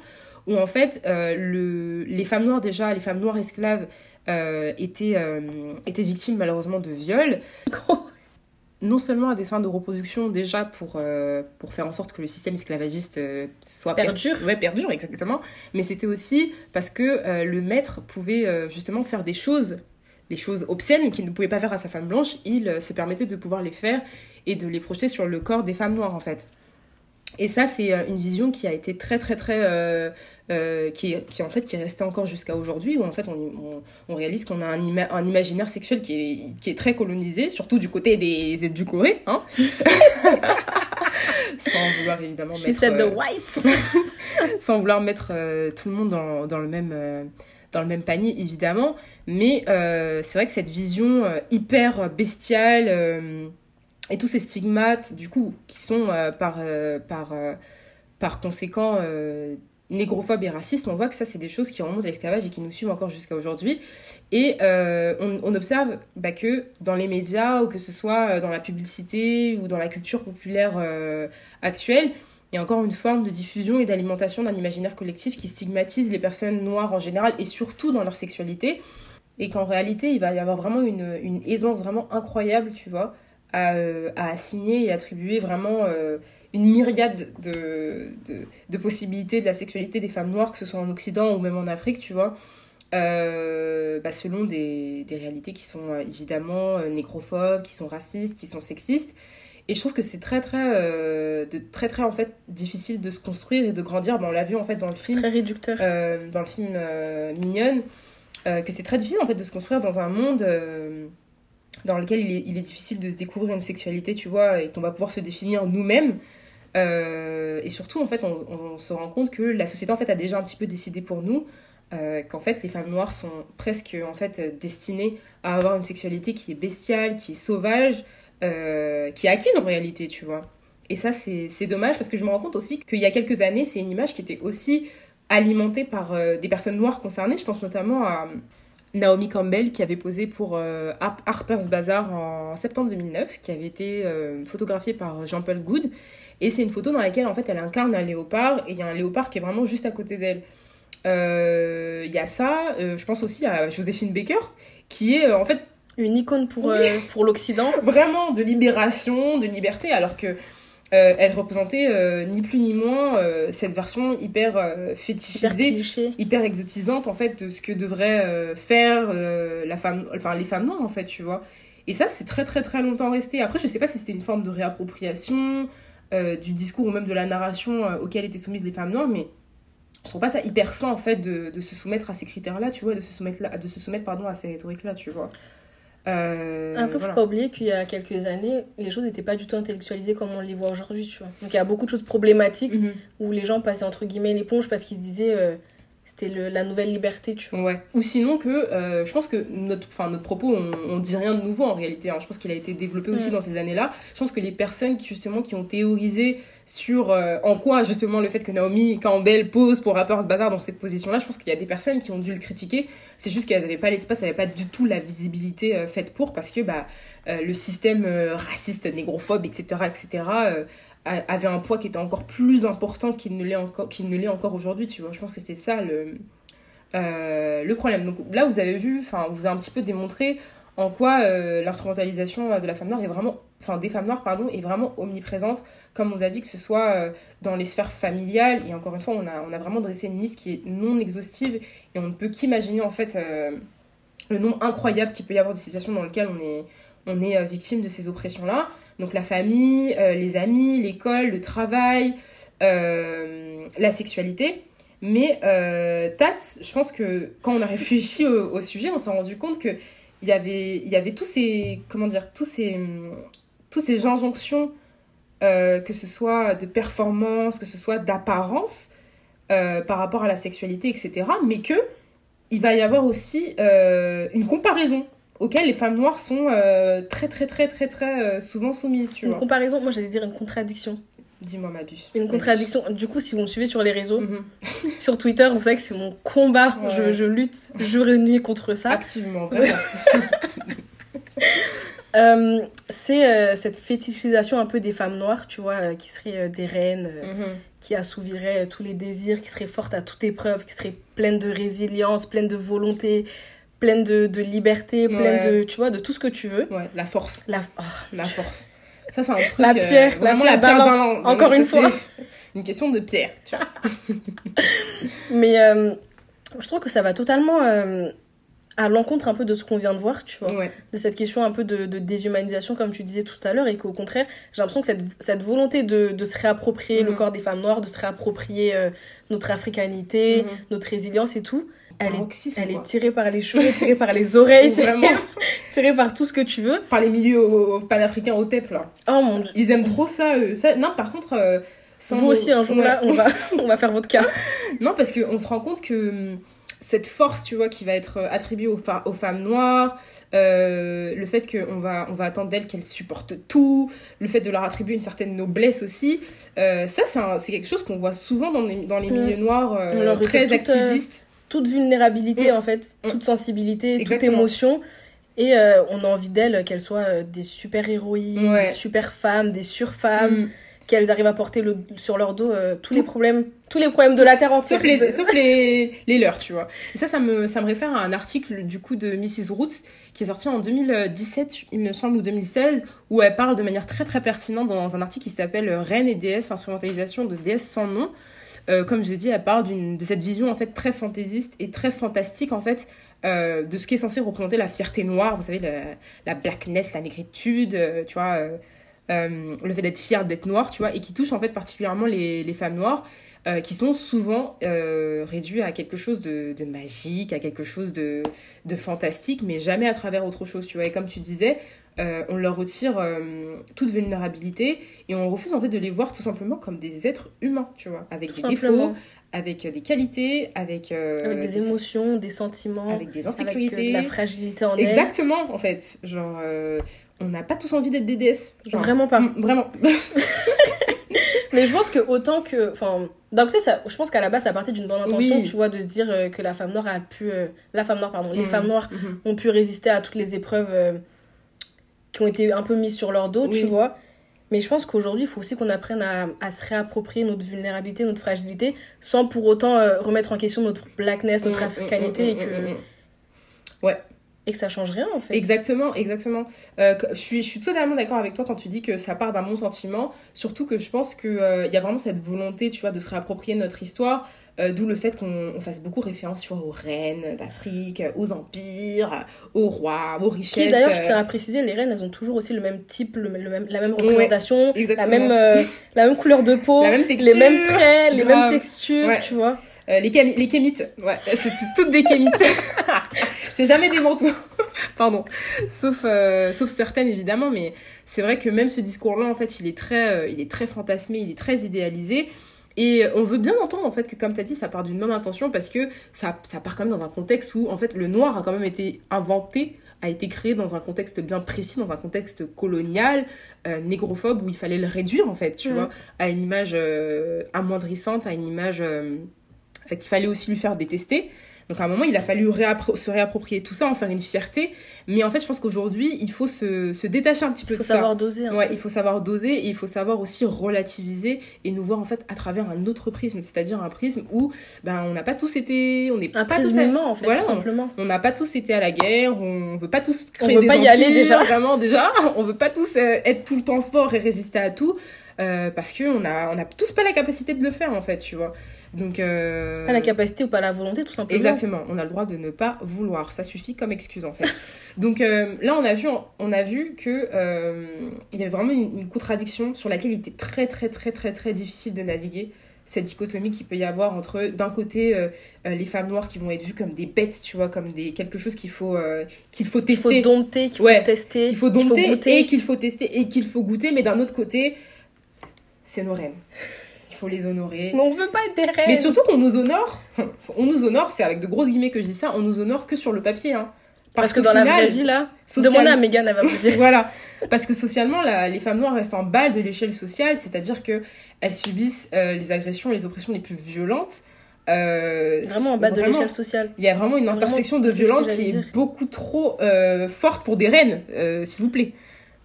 où en fait, euh, le, les femmes noires, déjà, les femmes noires esclaves étaient, étaient victimes malheureusement de viols. non seulement à des fins de reproduction, déjà pour, pour faire en sorte que le système esclavagiste soit perdure. ouais, perdure, exactement. Mais c'était aussi parce que le maître pouvait justement faire des choses les choses obscènes qu'il ne pouvait pas faire à sa femme blanche, il euh, se permettait de pouvoir les faire et de les projeter sur le corps des femmes noires en fait. Et ça, c'est euh, une vision qui a été très, très, très. Euh, qui, qui, en fait, qui est restée encore jusqu'à aujourd'hui, où en fait, on, on, réalise qu'on a un, un, imaginaire sexuel qui est, qui est très colonisé, surtout du côté des édulcorés. Hein sans vouloir évidemment She mettre said the whites. sans vouloir mettre euh, tout le monde dans, dans le même dans le même panier évidemment. Mais euh, c'est vrai que cette vision euh, hyper bestiale euh, et tous ces stigmates du coup qui sont par par par conséquent négrophobes et racistes on voit que ça c'est des choses qui remontent à l'esclavage et qui nous suivent encore jusqu'à aujourd'hui. Et on, observe bah, que dans les médias ou que ce soit dans la publicité ou dans la culture populaire actuelle il y a encore une forme de diffusion et d'alimentation d'un imaginaire collectif qui stigmatise les personnes noires en général et surtout dans leur sexualité. Et qu'en réalité, il va y avoir vraiment une, aisance vraiment incroyable, tu vois, à, euh, assigner et attribuer vraiment euh, une myriade de, possibilités de la sexualité des femmes noires, que ce soit en Occident ou même en Afrique, tu vois, euh, bah, selon des, des réalités qui sont évidemment négrophobes, qui sont racistes, qui sont sexistes. Et je trouve que c'est très très euh, de, très très en fait difficile de se construire et de grandir. Bon, on l'a vu en fait dans le film, très réducteur. euh, dans le film euh, Mignonne, euh, que c'est très difficile en fait de se construire dans un monde dans lequel il est, il est difficile de se découvrir une sexualité, tu vois, et qu'on va pouvoir se définir nous-mêmes. Et surtout, en fait, on, on se rend compte que la société en fait a déjà un petit peu décidé pour nous qu'en fait les femmes noires sont presque en fait destinées à avoir une sexualité qui est bestiale, qui est sauvage, euh, qui est acquise en réalité, tu vois. Et ça, c'est dommage parce que je me rends compte aussi qu'il y a quelques années, c'est une image qui était aussi alimentée par euh, des personnes noires concernées. Je pense notamment à Naomi Campbell qui avait posé pour euh, Har- Harper's Bazaar en septembre 2009, qui avait été euh, photographiée par Jean-Paul Goud. Et c'est une photo dans laquelle en fait elle incarne un léopard et il y a un léopard qui est vraiment juste à côté d'elle. Euh, Il y a ça, euh, je pense aussi à Joséphine Baker qui est euh, en fait Une icône pour, euh, pour l'Occident. vraiment de libération, de liberté, alors que euh, elle représentait euh, ni plus ni moins cette version hyper Hyper fétichisée, hyper exotisante en fait de ce que devrait faire la femme, enfin les femmes noires en fait, tu vois. Et ça, c'est très très très longtemps resté. Après, je sais pas si c'était une forme de réappropriation du discours ou même de la narration auquel étaient soumises les femmes noires, mais je trouve pas ça hyper sain en fait de, de se soumettre à ces critères-là, tu vois, de se soumettre, là, de se soumettre pardon, à ces rhétoriques-là, tu vois. Euh, Après, voilà. faut pas oublier qu'il y a quelques années, les choses n'étaient pas du tout intellectualisées comme on les voit aujourd'hui, tu vois. Donc il y a beaucoup de choses problématiques Mhm. où les gens passaient entre guillemets l'éponge parce qu'ils se disaient euh, c'était la nouvelle liberté, tu vois. Ouais. Ou sinon que, euh, je pense que notre, enfin, notre propos, on, on dit rien de nouveau en réalité. hein. Je pense qu'il a été développé aussi Mm. dans ces années-là. Je pense que les personnes qui, justement qui ont théorisé sur euh, en quoi justement le fait que Naomi Campbell pose pour Rapper's Bazaar dans cette position-là, je pense qu'il y a des personnes qui ont dû le critiquer. C'est juste qu'elles n'avaient pas l'espace, elles n'avaient pas du tout la visibilité euh, faite pour parce que bah, euh, le système raciste, négrophobe, etc., etc., a- avait un poids qui était encore plus important qu'il ne l'est encore, qu'il ne l'est encore aujourd'hui, tu vois. Je pense que c'est ça le, le problème. Donc là, vous avez vu, enfin, vous avez un petit peu démontré en quoi euh, l'instrumentalisation de la femme noire est vraiment, enfin, des femmes noires, pardon, est vraiment omniprésente, comme on vous a dit, que ce soit euh, dans les sphères familiales, et encore une fois, on a, on a vraiment dressé une liste qui est non exhaustive, et on ne peut qu'imaginer, en fait, euh, le nombre incroyable qu'il peut y avoir de situations dans lesquelles on est, on est euh, victime de ces oppressions-là. Donc la famille, euh, les amis, l'école, le travail, euh, la sexualité. Mais euh, Tats, je pense que quand on a réfléchi au sujet, on s'est rendu compte que il y avait, il y avait tous ces, comment dire, tous ces, tous ces injonctions, euh, que ce soit de performance, que ce soit d'apparence, euh, par rapport à la sexualité, etc. Mais que il va y avoir aussi euh, une comparaison auquel les femmes noires sont très très très très très souvent soumises, tu Une vois. comparaison, moi j'allais dire une contradiction. Dis-moi ma buse. Une contradiction. Du coup, si vous me suivez sur les réseaux, Mhm. sur Twitter, vous savez que c'est mon combat. Ouais. Je, je lutte jour et nuit contre ça. Activement, vraiment. Euh, c'est euh, cette fétichisation un peu des femmes noires, tu vois, euh, qui seraient des reines, Mhm. qui assouviraient tous les désirs, qui seraient fortes à toute épreuve, qui seraient pleines de résilience, pleines de volonté, pleines de, de liberté, pleines Ouais. de, tu vois, de tout ce que tu veux. Ouais, la force. La... oh, La force. Ça, c'est un truc. La euh, pierre, la vraiment pierre an. Non, Encore une fois. Une question de pierre. tu vois. Mais euh, je trouve que ça va totalement euh, à l'encontre un peu de ce qu'on vient de voir, tu vois. Ouais. de cette question un peu de, de déshumanisation, comme tu disais tout à l'heure, et qu'au contraire, j'ai l'impression que cette, cette volonté de, de se réapproprier le Mhm. corps des femmes noires, de se réapproprier euh, notre africanité, Mhm. notre résilience et tout, elle, est, elle est tirée par les cheveux, tirée par les oreilles, Vraiment. tirée par tout ce que tu veux. Par les milieux panafricains au TEP, là. Oh mon dieu. Ils aiment trop ça, eux. Ça, non, par contre... Euh, Vous aussi, un jour là, on va, on va faire votre cas. non, parce qu'on se rend compte que hum, cette force, tu vois, qui va être attribuée aux, aux femmes noires, euh, le fait qu'on va, on va attendre d'elles qu'elles supportent tout, le fait de leur attribuer une certaine noblesse aussi, euh, ça, c'est quelque chose qu'on voit souvent dans les, dans les milieux noirs euh, très activistes. Toute vulnérabilité, mm. en fait, mm. toute sensibilité, toute émotion. Et on a envie d'elles qu'elles soient des super-héroïnes, des super-femmes, des sur-femmes qu'elles arrivent à porter le, sur leur dos euh, tous les problèmes tous les problèmes de la terre entière. Sauf les, sauf les, les leurs tu vois. Et ça ça me ça me réfère à un article du coup de Mrs Roots qui est sorti en 2017 il me semble ou 2016 où elle parle de manière très très pertinente dans un article qui s'appelle Reine et déesse l'instrumentalisation de déesse sans nom euh, comme je l'ai dit elle parle de cette vision en fait très fantaisiste et très fantastique en fait euh, de ce qui est censé représenter la fierté noire vous savez la, la blackness la négritude tu vois euh, le fait d'être fier d'être noir, tu vois, et qui touche en fait particulièrement les, les femmes noires, euh, qui sont souvent euh, réduites à quelque chose de, de, magique, à quelque chose de, de fantastique, mais jamais à travers autre chose, tu vois. Et comme tu disais, on leur retire toute vulnérabilité et on refuse en fait de les voir tout simplement comme des êtres humains, tu vois, avec des défauts, avec des qualités, avec, avec des, émotions, des sentiments, avec des insécurités, avec, de la fragilité en Exactement, en fait. Genre, on n'a pas tous envie d'être des déesses. Vraiment pas. Vraiment. mais je pense que autant que. Enfin, d'un côté, ça, je pense qu'à la base, ça partait d'une bonne intention, tu vois, de se dire euh, que la femme noire a pu. Euh, la femme noire, pardon. Les mm, femmes noires mm-hmm. ont pu résister à toutes les épreuves euh, qui ont été un peu mises sur leur dos, tu vois. Mais je pense qu'aujourd'hui, il faut aussi qu'on apprenne à, à, se réapproprier notre vulnérabilité, notre fragilité, sans pour autant remettre en question notre blackness, notre mm, africanité et que. Ouais, et que ça change rien en fait. Exactement, exactement. Euh, je, suis, je suis totalement d'accord avec toi quand tu dis que ça part d'un bon sentiment, surtout que je pense qu'il euh, y a vraiment cette volonté, tu vois, de se réapproprier notre histoire, euh, d'où le fait qu'on fasse beaucoup référence vois, aux reines d'Afrique, aux empires, aux rois, aux richesses. D'ailleurs, je tiens à préciser, les reines, elles ont toujours aussi le même type, le, même, la même représentation, la, même, euh, la même couleur de peau, les mêmes traits, les mêmes textures, tu vois. Euh, les, les kémites, ouais, c'est toutes des kémites. c'est jamais des manteaux. Pardon. Sauf, sauf certaines, évidemment, mais c'est vrai que même ce discours-là, en fait, il est, très, il est très fantasmé, il est très idéalisé. Et on veut bien entendre en fait que comme tu as dit, ça part d'une bonne intention parce que ça, ça part quand même dans un contexte où en fait le noir a quand même été inventé, a été créé dans un contexte bien précis, dans un contexte colonial, euh, négrophobe où il fallait le réduire en fait, tu mm. vois, à une image euh, amoindrissante, à une image euh, qu'il fallait aussi lui faire détester. Donc à un moment, il a fallu se réapproprier tout ça, en faire une fierté. Mais en fait, je pense qu'aujourd'hui, il faut se, se, détacher un petit peu de ça. Il faut savoir doser. Ouais, il faut savoir doser et il faut savoir aussi relativiser et nous voir en fait à travers un autre prisme, c'est-à-dire un prisme où ben on n'a pas tous été, on n'est pas tous en fait, tout simplement. On n'a pas tous été à la guerre, on veut pas tous créer on veut pas y aller déjà. Vraiment déjà, on veut pas tous euh, être tout le temps fort et résister à tout. Euh, parce qu'on a, on a tous pas la capacité de le faire en fait, tu vois. Donc, euh... Pas la capacité ou pas la volonté, tout simplement. Exactement. On a le droit de ne pas vouloir. Ça suffit comme excuse, en fait. Donc euh, là, on a vu, on a vu que euh, il y avait vraiment une, contradiction sur laquelle il était très, très, très, très, très difficile de naviguer. Cette dichotomie qu'il peut y avoir entre, d'un côté, euh, les femmes noires qui vont être vues comme des bêtes, tu vois, comme des, quelque chose qu'il faut, qu'il faut tester. Qu'il faut dompter, qu'il faut tester. Qu'il faut dompter et qu'il faut tester et qu'il faut goûter. Mais d'un autre côté, c'est nos reines les honorer. Mais on veut pas être des reines. Mais surtout qu'on nous honore, on nous honore, c'est avec de grosses guillemets que je dis ça, on nous honore que sur le papier. Hein. Parce, que, dans la vraie vie, là, demandez à Megan, elle va vous dire. voilà. Parce que socialement, les femmes noires restent en bas de l'échelle sociale, c'est-à-dire que elles subissent euh, les agressions, les oppressions les plus violentes. Euh, vraiment en bas de l'échelle sociale. Il y a vraiment une intersection de violence qui est beaucoup trop euh, forte pour des reines, s'il vous plaît.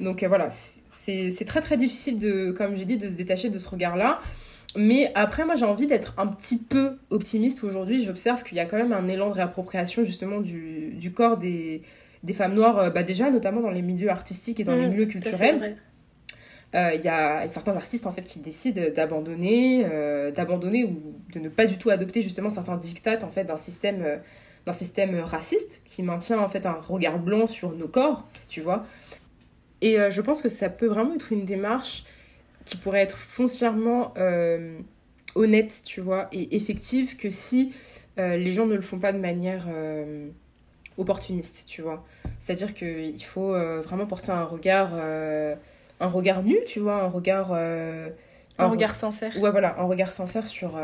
Donc voilà, c'est très très difficile de, comme j'ai dit, de se détacher de ce regard-là. Mais après, moi, j'ai envie d'être un petit peu optimiste aujourd'hui. J'observe qu'il y a quand même un élan de réappropriation, justement, du, du corps des, des femmes noires, euh, bah, déjà, notamment dans les milieux artistiques et dans les mmh, milieux culturels. Euh, il y a certains artistes en fait qui décident d'abandonner euh, d'abandonner ou de ne pas du tout adopter justement certains dictats en fait d'un système d'un système raciste qui maintient en fait un regard blanc sur nos corps tu vois et je pense que ça peut vraiment être une démarche qui pourrait être foncièrement euh, honnête, tu vois, et effective que si les gens ne le font pas de manière opportuniste, tu vois. C'est-à-dire qu'il faut vraiment porter un regard, un regard nu, tu vois, un regard... un, regard sincère. Ouais, voilà, un regard sincère sur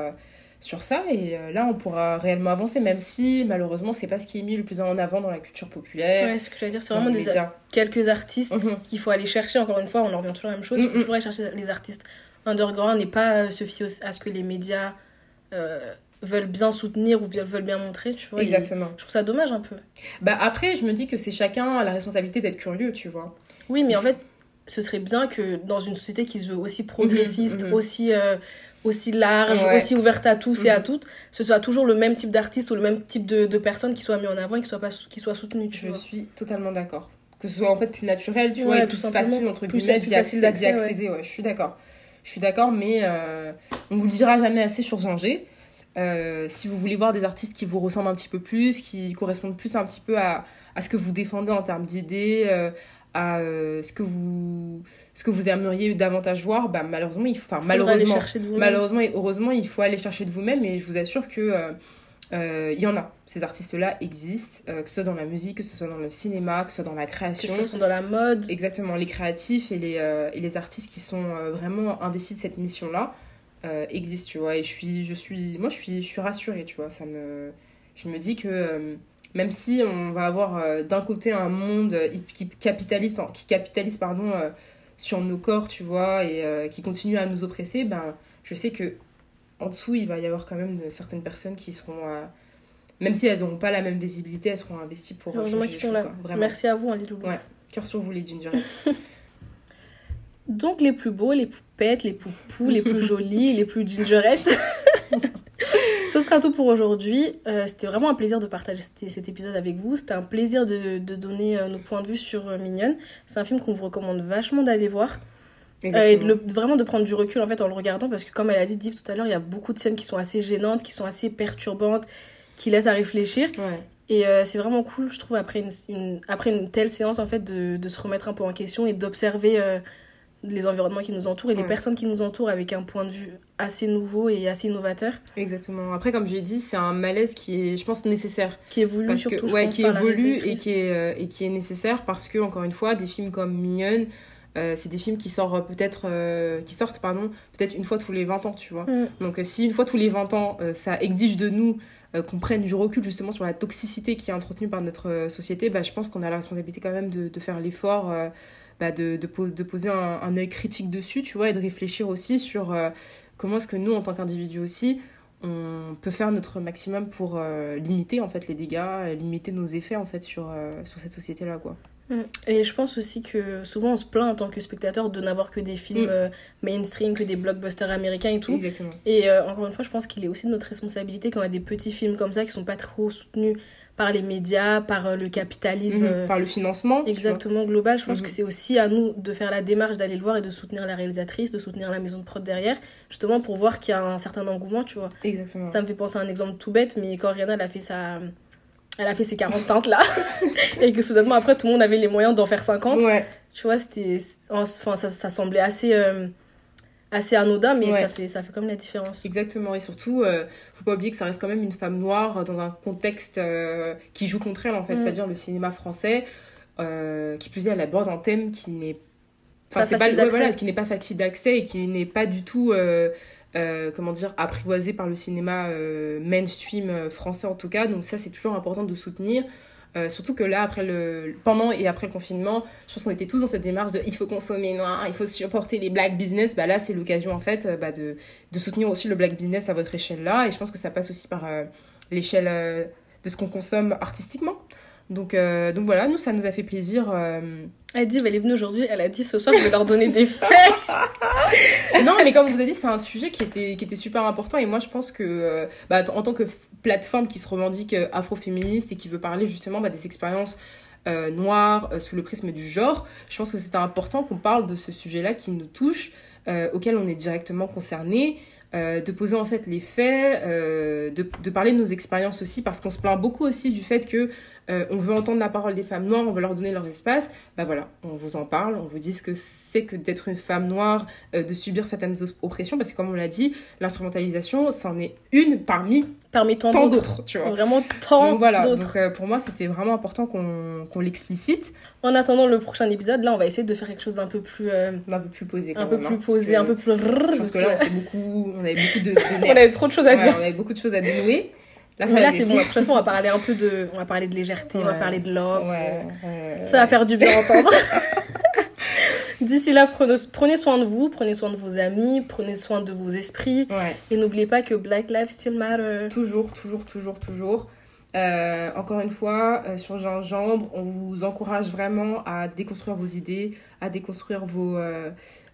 sur ça et euh, là on pourra réellement avancer même si malheureusement c'est pas ce qui est mis le plus en avant dans la culture populaire ouais ce que je veux dire c'est vraiment des quelques artistes mhm. qu'il faut aller chercher. Encore une fois on en revient toujours à la même chose. Il faut mhm. toujours aller chercher les artistes underground et pas euh, se fier à ce que les médias euh, veulent bien soutenir ou veulent bien montrer tu vois exactement. je trouve ça dommage un peu. Bah après je me dis que c'est chacun a la responsabilité d'être curieux tu vois. Oui mais en fait ce serait bien que dans une société qui se veut aussi progressiste mhm, aussi aussi large, aussi ouverte à tous et à mhm. toutes, ce soit toujours le même type d'artiste ou le même type de, de personnes qui soient mis en avant et qui soient, pas, qui soient soutenues. Je suis totalement d'accord. Que ce soit en fait plus naturel, tu vois, et plus facile, entre guillemets, d'y accéder. Ouais. je suis d'accord. Je suis d'accord, mais euh, on vous le dira jamais assez sur Zanger. Euh, si vous voulez voir des artistes qui vous ressemblent un petit peu plus, qui correspondent plus un petit peu à, à ce que vous défendez en termes d'idées, euh, à euh, ce que vous ce que vous aimeriez davantage voir bah malheureusement il enfin malheureusement malheureusement et heureusement il faut aller chercher de vous-même et je vous assure que euh, euh, il y en a. Ces artistes là existent que ce soit dans la musique que ce soit dans le cinéma que ce soit dans la création. que ce soit dans la mode. Exactement les créatifs et les et les artistes qui sont vraiment investis de cette mission là existent tu vois. Et je suis je suis moi je suis je suis rassurée tu vois. Ça me je me dis que même si on va avoir euh, d'un côté un monde qui capitalise, qui capitalise pardon, euh, sur nos corps, tu vois, et euh, qui continue à nous oppresser, ben, je sais que en dessous, il va y avoir quand même certaines personnes qui seront, même si elles n'auront pas la même visibilité, elles seront investies pour changer sont là. Merci à vous, hein, les loulous. Ouais, cœur sur vous, les ginger. Donc, les plus beaux, les poupettes, les poupous, les plus jolis, les plus gingerettes. Ce sera tout pour aujourd'hui. Euh, c'était vraiment un plaisir de partager cet, épisode avec vous. C'était un plaisir de, donner euh, nos points de vue sur euh, Mignonne. C'est un film qu'on vous recommande vachement d'aller voir. et de vraiment de prendre du recul en fait en le regardant parce que comme elle a dit Div tout à l'heure, il y a beaucoup de scènes qui sont assez gênantes, qui sont assez perturbantes, qui laissent à réfléchir. Et c'est vraiment cool, je trouve, après une, après une telle séance, en fait, de, de, se remettre un peu en question et d'observer les environnements qui nous entourent et les personnes qui nous entourent avec un point de vue assez nouveau et assez innovateur. Exactement. Après, comme j'ai dit, c'est un malaise qui est, je pense, nécessaire. Qui évolue surtout, ouais, qui évolue et qui est euh, et qui est nécessaire parce que encore une fois, des films comme Mignonne, euh, c'est des films qui sortent peut-être euh, qui sortent pardon peut-être une fois tous les 20 ans tu vois mm. donc si une fois tous les 20 ans ça exige de nous qu'on prenne du recul justement sur la toxicité qui est entretenue par notre société bah je pense qu'on a la responsabilité quand même de, de faire l'effort bah, de, de, poser un, un œil critique dessus, tu vois, et de réfléchir aussi sur euh, comment est-ce que nous, en tant qu'individus aussi, on peut faire notre maximum pour euh, limiter en fait les dégâts, limiter nos effets en fait sur, euh, sur cette société là quoi. Mm. Et je pense aussi que souvent on se plaint en tant que spectateur de n'avoir que des films mm. mainstream, que des blockbusters américains et tout. Exactement. Et encore une fois, je pense qu'il est aussi de notre responsabilité quand on a des petits films comme ça qui sont pas trop soutenus par les médias, par euh, le capitalisme. Mhm, euh, par le financement. Exactement, global. Je pense mhm. que c'est aussi à nous de faire la démarche d'aller le voir et de soutenir la réalisatrice, de soutenir la maison de prod derrière, justement pour voir qu'il y a un certain engouement, tu vois. Exactement. Ça me fait penser à un exemple tout bête, mais quand Rihanna a fait sa... Elle a fait ses 40 teintes là, et que soudainement après tout le monde avait les moyens d'en faire 50. Ouais. Tu vois, c'était. Enfin, ça, ça semblait assez. Euh, assez anodin, mais ça, fait, ça fait comme la différence. Exactement, et surtout, euh, faut pas oublier que ça reste quand même une femme noire dans un contexte euh, qui joue contre elle, en fait, mm. c'est-à-dire le cinéma français, euh, qui plus est, elle aborde un thème qui n'est enfin, c'est pas, voilà, qui n'est pas facile d'accès et qui n'est pas du tout, comment dire, apprivoisé par le cinéma mainstream français en tout cas, donc ça, c'est toujours important de soutenir. Euh, surtout que là, après le, pendant et après le confinement, je pense qu'on était tous dans cette démarche de il faut consommer noir, il faut supporter les black business. Bah là, c'est l'occasion en fait euh, bah, de, soutenir aussi le black business à votre échelle là. Et je pense que ça passe aussi par euh, l'échelle de ce qu'on consomme artistiquement. Donc, euh, donc voilà, nous, ça nous a fait plaisir. Euh... Elle dit, elle est venue aujourd'hui, elle a dit ce soir, je vais leur donner des faits. non, mais comme vous avez dit, c'est un sujet qui était, qui était super important. Et moi, je pense que, euh, bah, en tant que plateforme qui se revendique afroféministe et qui veut parler justement bah, des expériences noires sous le prisme du genre, je pense que c'était important qu'on parle de ce sujet-là qui nous touche, auquel on est directement concerné. euh, de poser en fait les faits, euh, de, de, parler de nos expériences aussi, parce qu'on se plaint beaucoup aussi du fait que euh, on veut entendre la parole des femmes noires, on veut leur donner leur espace. Bah voilà, on vous en parle, on vous dit ce que c'est que d'être une femme noire, de subir certaines oppressions, parce que comme on l'a dit, l'instrumentalisation, c'en est une parmi parmi tant, d'autres, tu vois. Vraiment tant donc, voilà, Donc pour moi, c'était vraiment important qu'on qu'on l'explicite. En attendant le prochain épisode, là, on va essayer de faire quelque chose d'un peu plus un peu plus posé, un peu plus hein, posé, un peu plus. Parce que là, on beaucoup on avait beaucoup de, on avait trop de choses à dire. on avait beaucoup de choses à dénouer. Là, là c'est bon. La prochaine fois, on va parler un peu de, on va parler de légèreté, on va parler de love. Ouais, ça va faire du bien entendre. D'ici là, prenez soin de vous, prenez soin de vos amis, prenez soin de vos esprits. Et n'oubliez pas que Black Lives Still Matter. Toujours, toujours, toujours, toujours. Euh, encore une fois, euh, sur Gingembre, on vous encourage vraiment à déconstruire vos idées, à déconstruire vos, euh,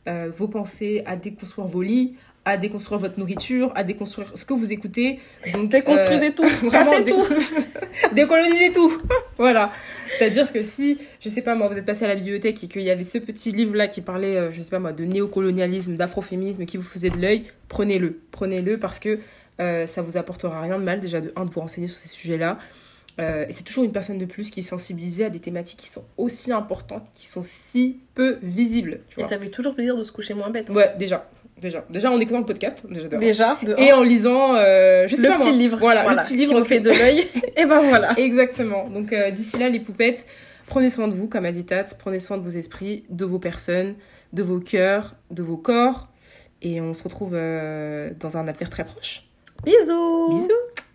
vos pensées, à déconstruire vos lits, à déconstruire votre nourriture, à déconstruire ce que vous écoutez. Donc, Déconstruisez euh, tout, cassez tout, décolonisez tout. voilà. C'est-à-dire que si, je sais pas moi, vous êtes passé à la bibliothèque et qu'il y avait ce petit livre-là qui parlait, euh, je sais pas moi, de néocolonialisme, d'afroféminisme, qui vous faisait de l'œil, prenez-le. Prenez-le parce que euh, ça vous apportera rien de mal, déjà, de un, de vous renseigner sur ces sujets-là. Euh, et c'est toujours une personne de plus qui est sensibilisée à des thématiques qui sont aussi importantes, qui sont si peu visibles. et ça fait toujours plaisir de se coucher moins bête. Hein. Ouais, déjà. Déjà, déjà en écoutant le podcast, déjà. déjà et en lisant, euh, je sais le pas petit livre, voilà, le petit livre qui fait de l'œil. et ben voilà. Exactement. Donc euh, d'ici là, les poupettes, prenez soin de vous, comme a dit Tat, prenez soin de vos esprits, de vos personnes, de vos cœurs, de vos corps, et on se retrouve euh, dans un avenir très proche. Bisous. Bisous.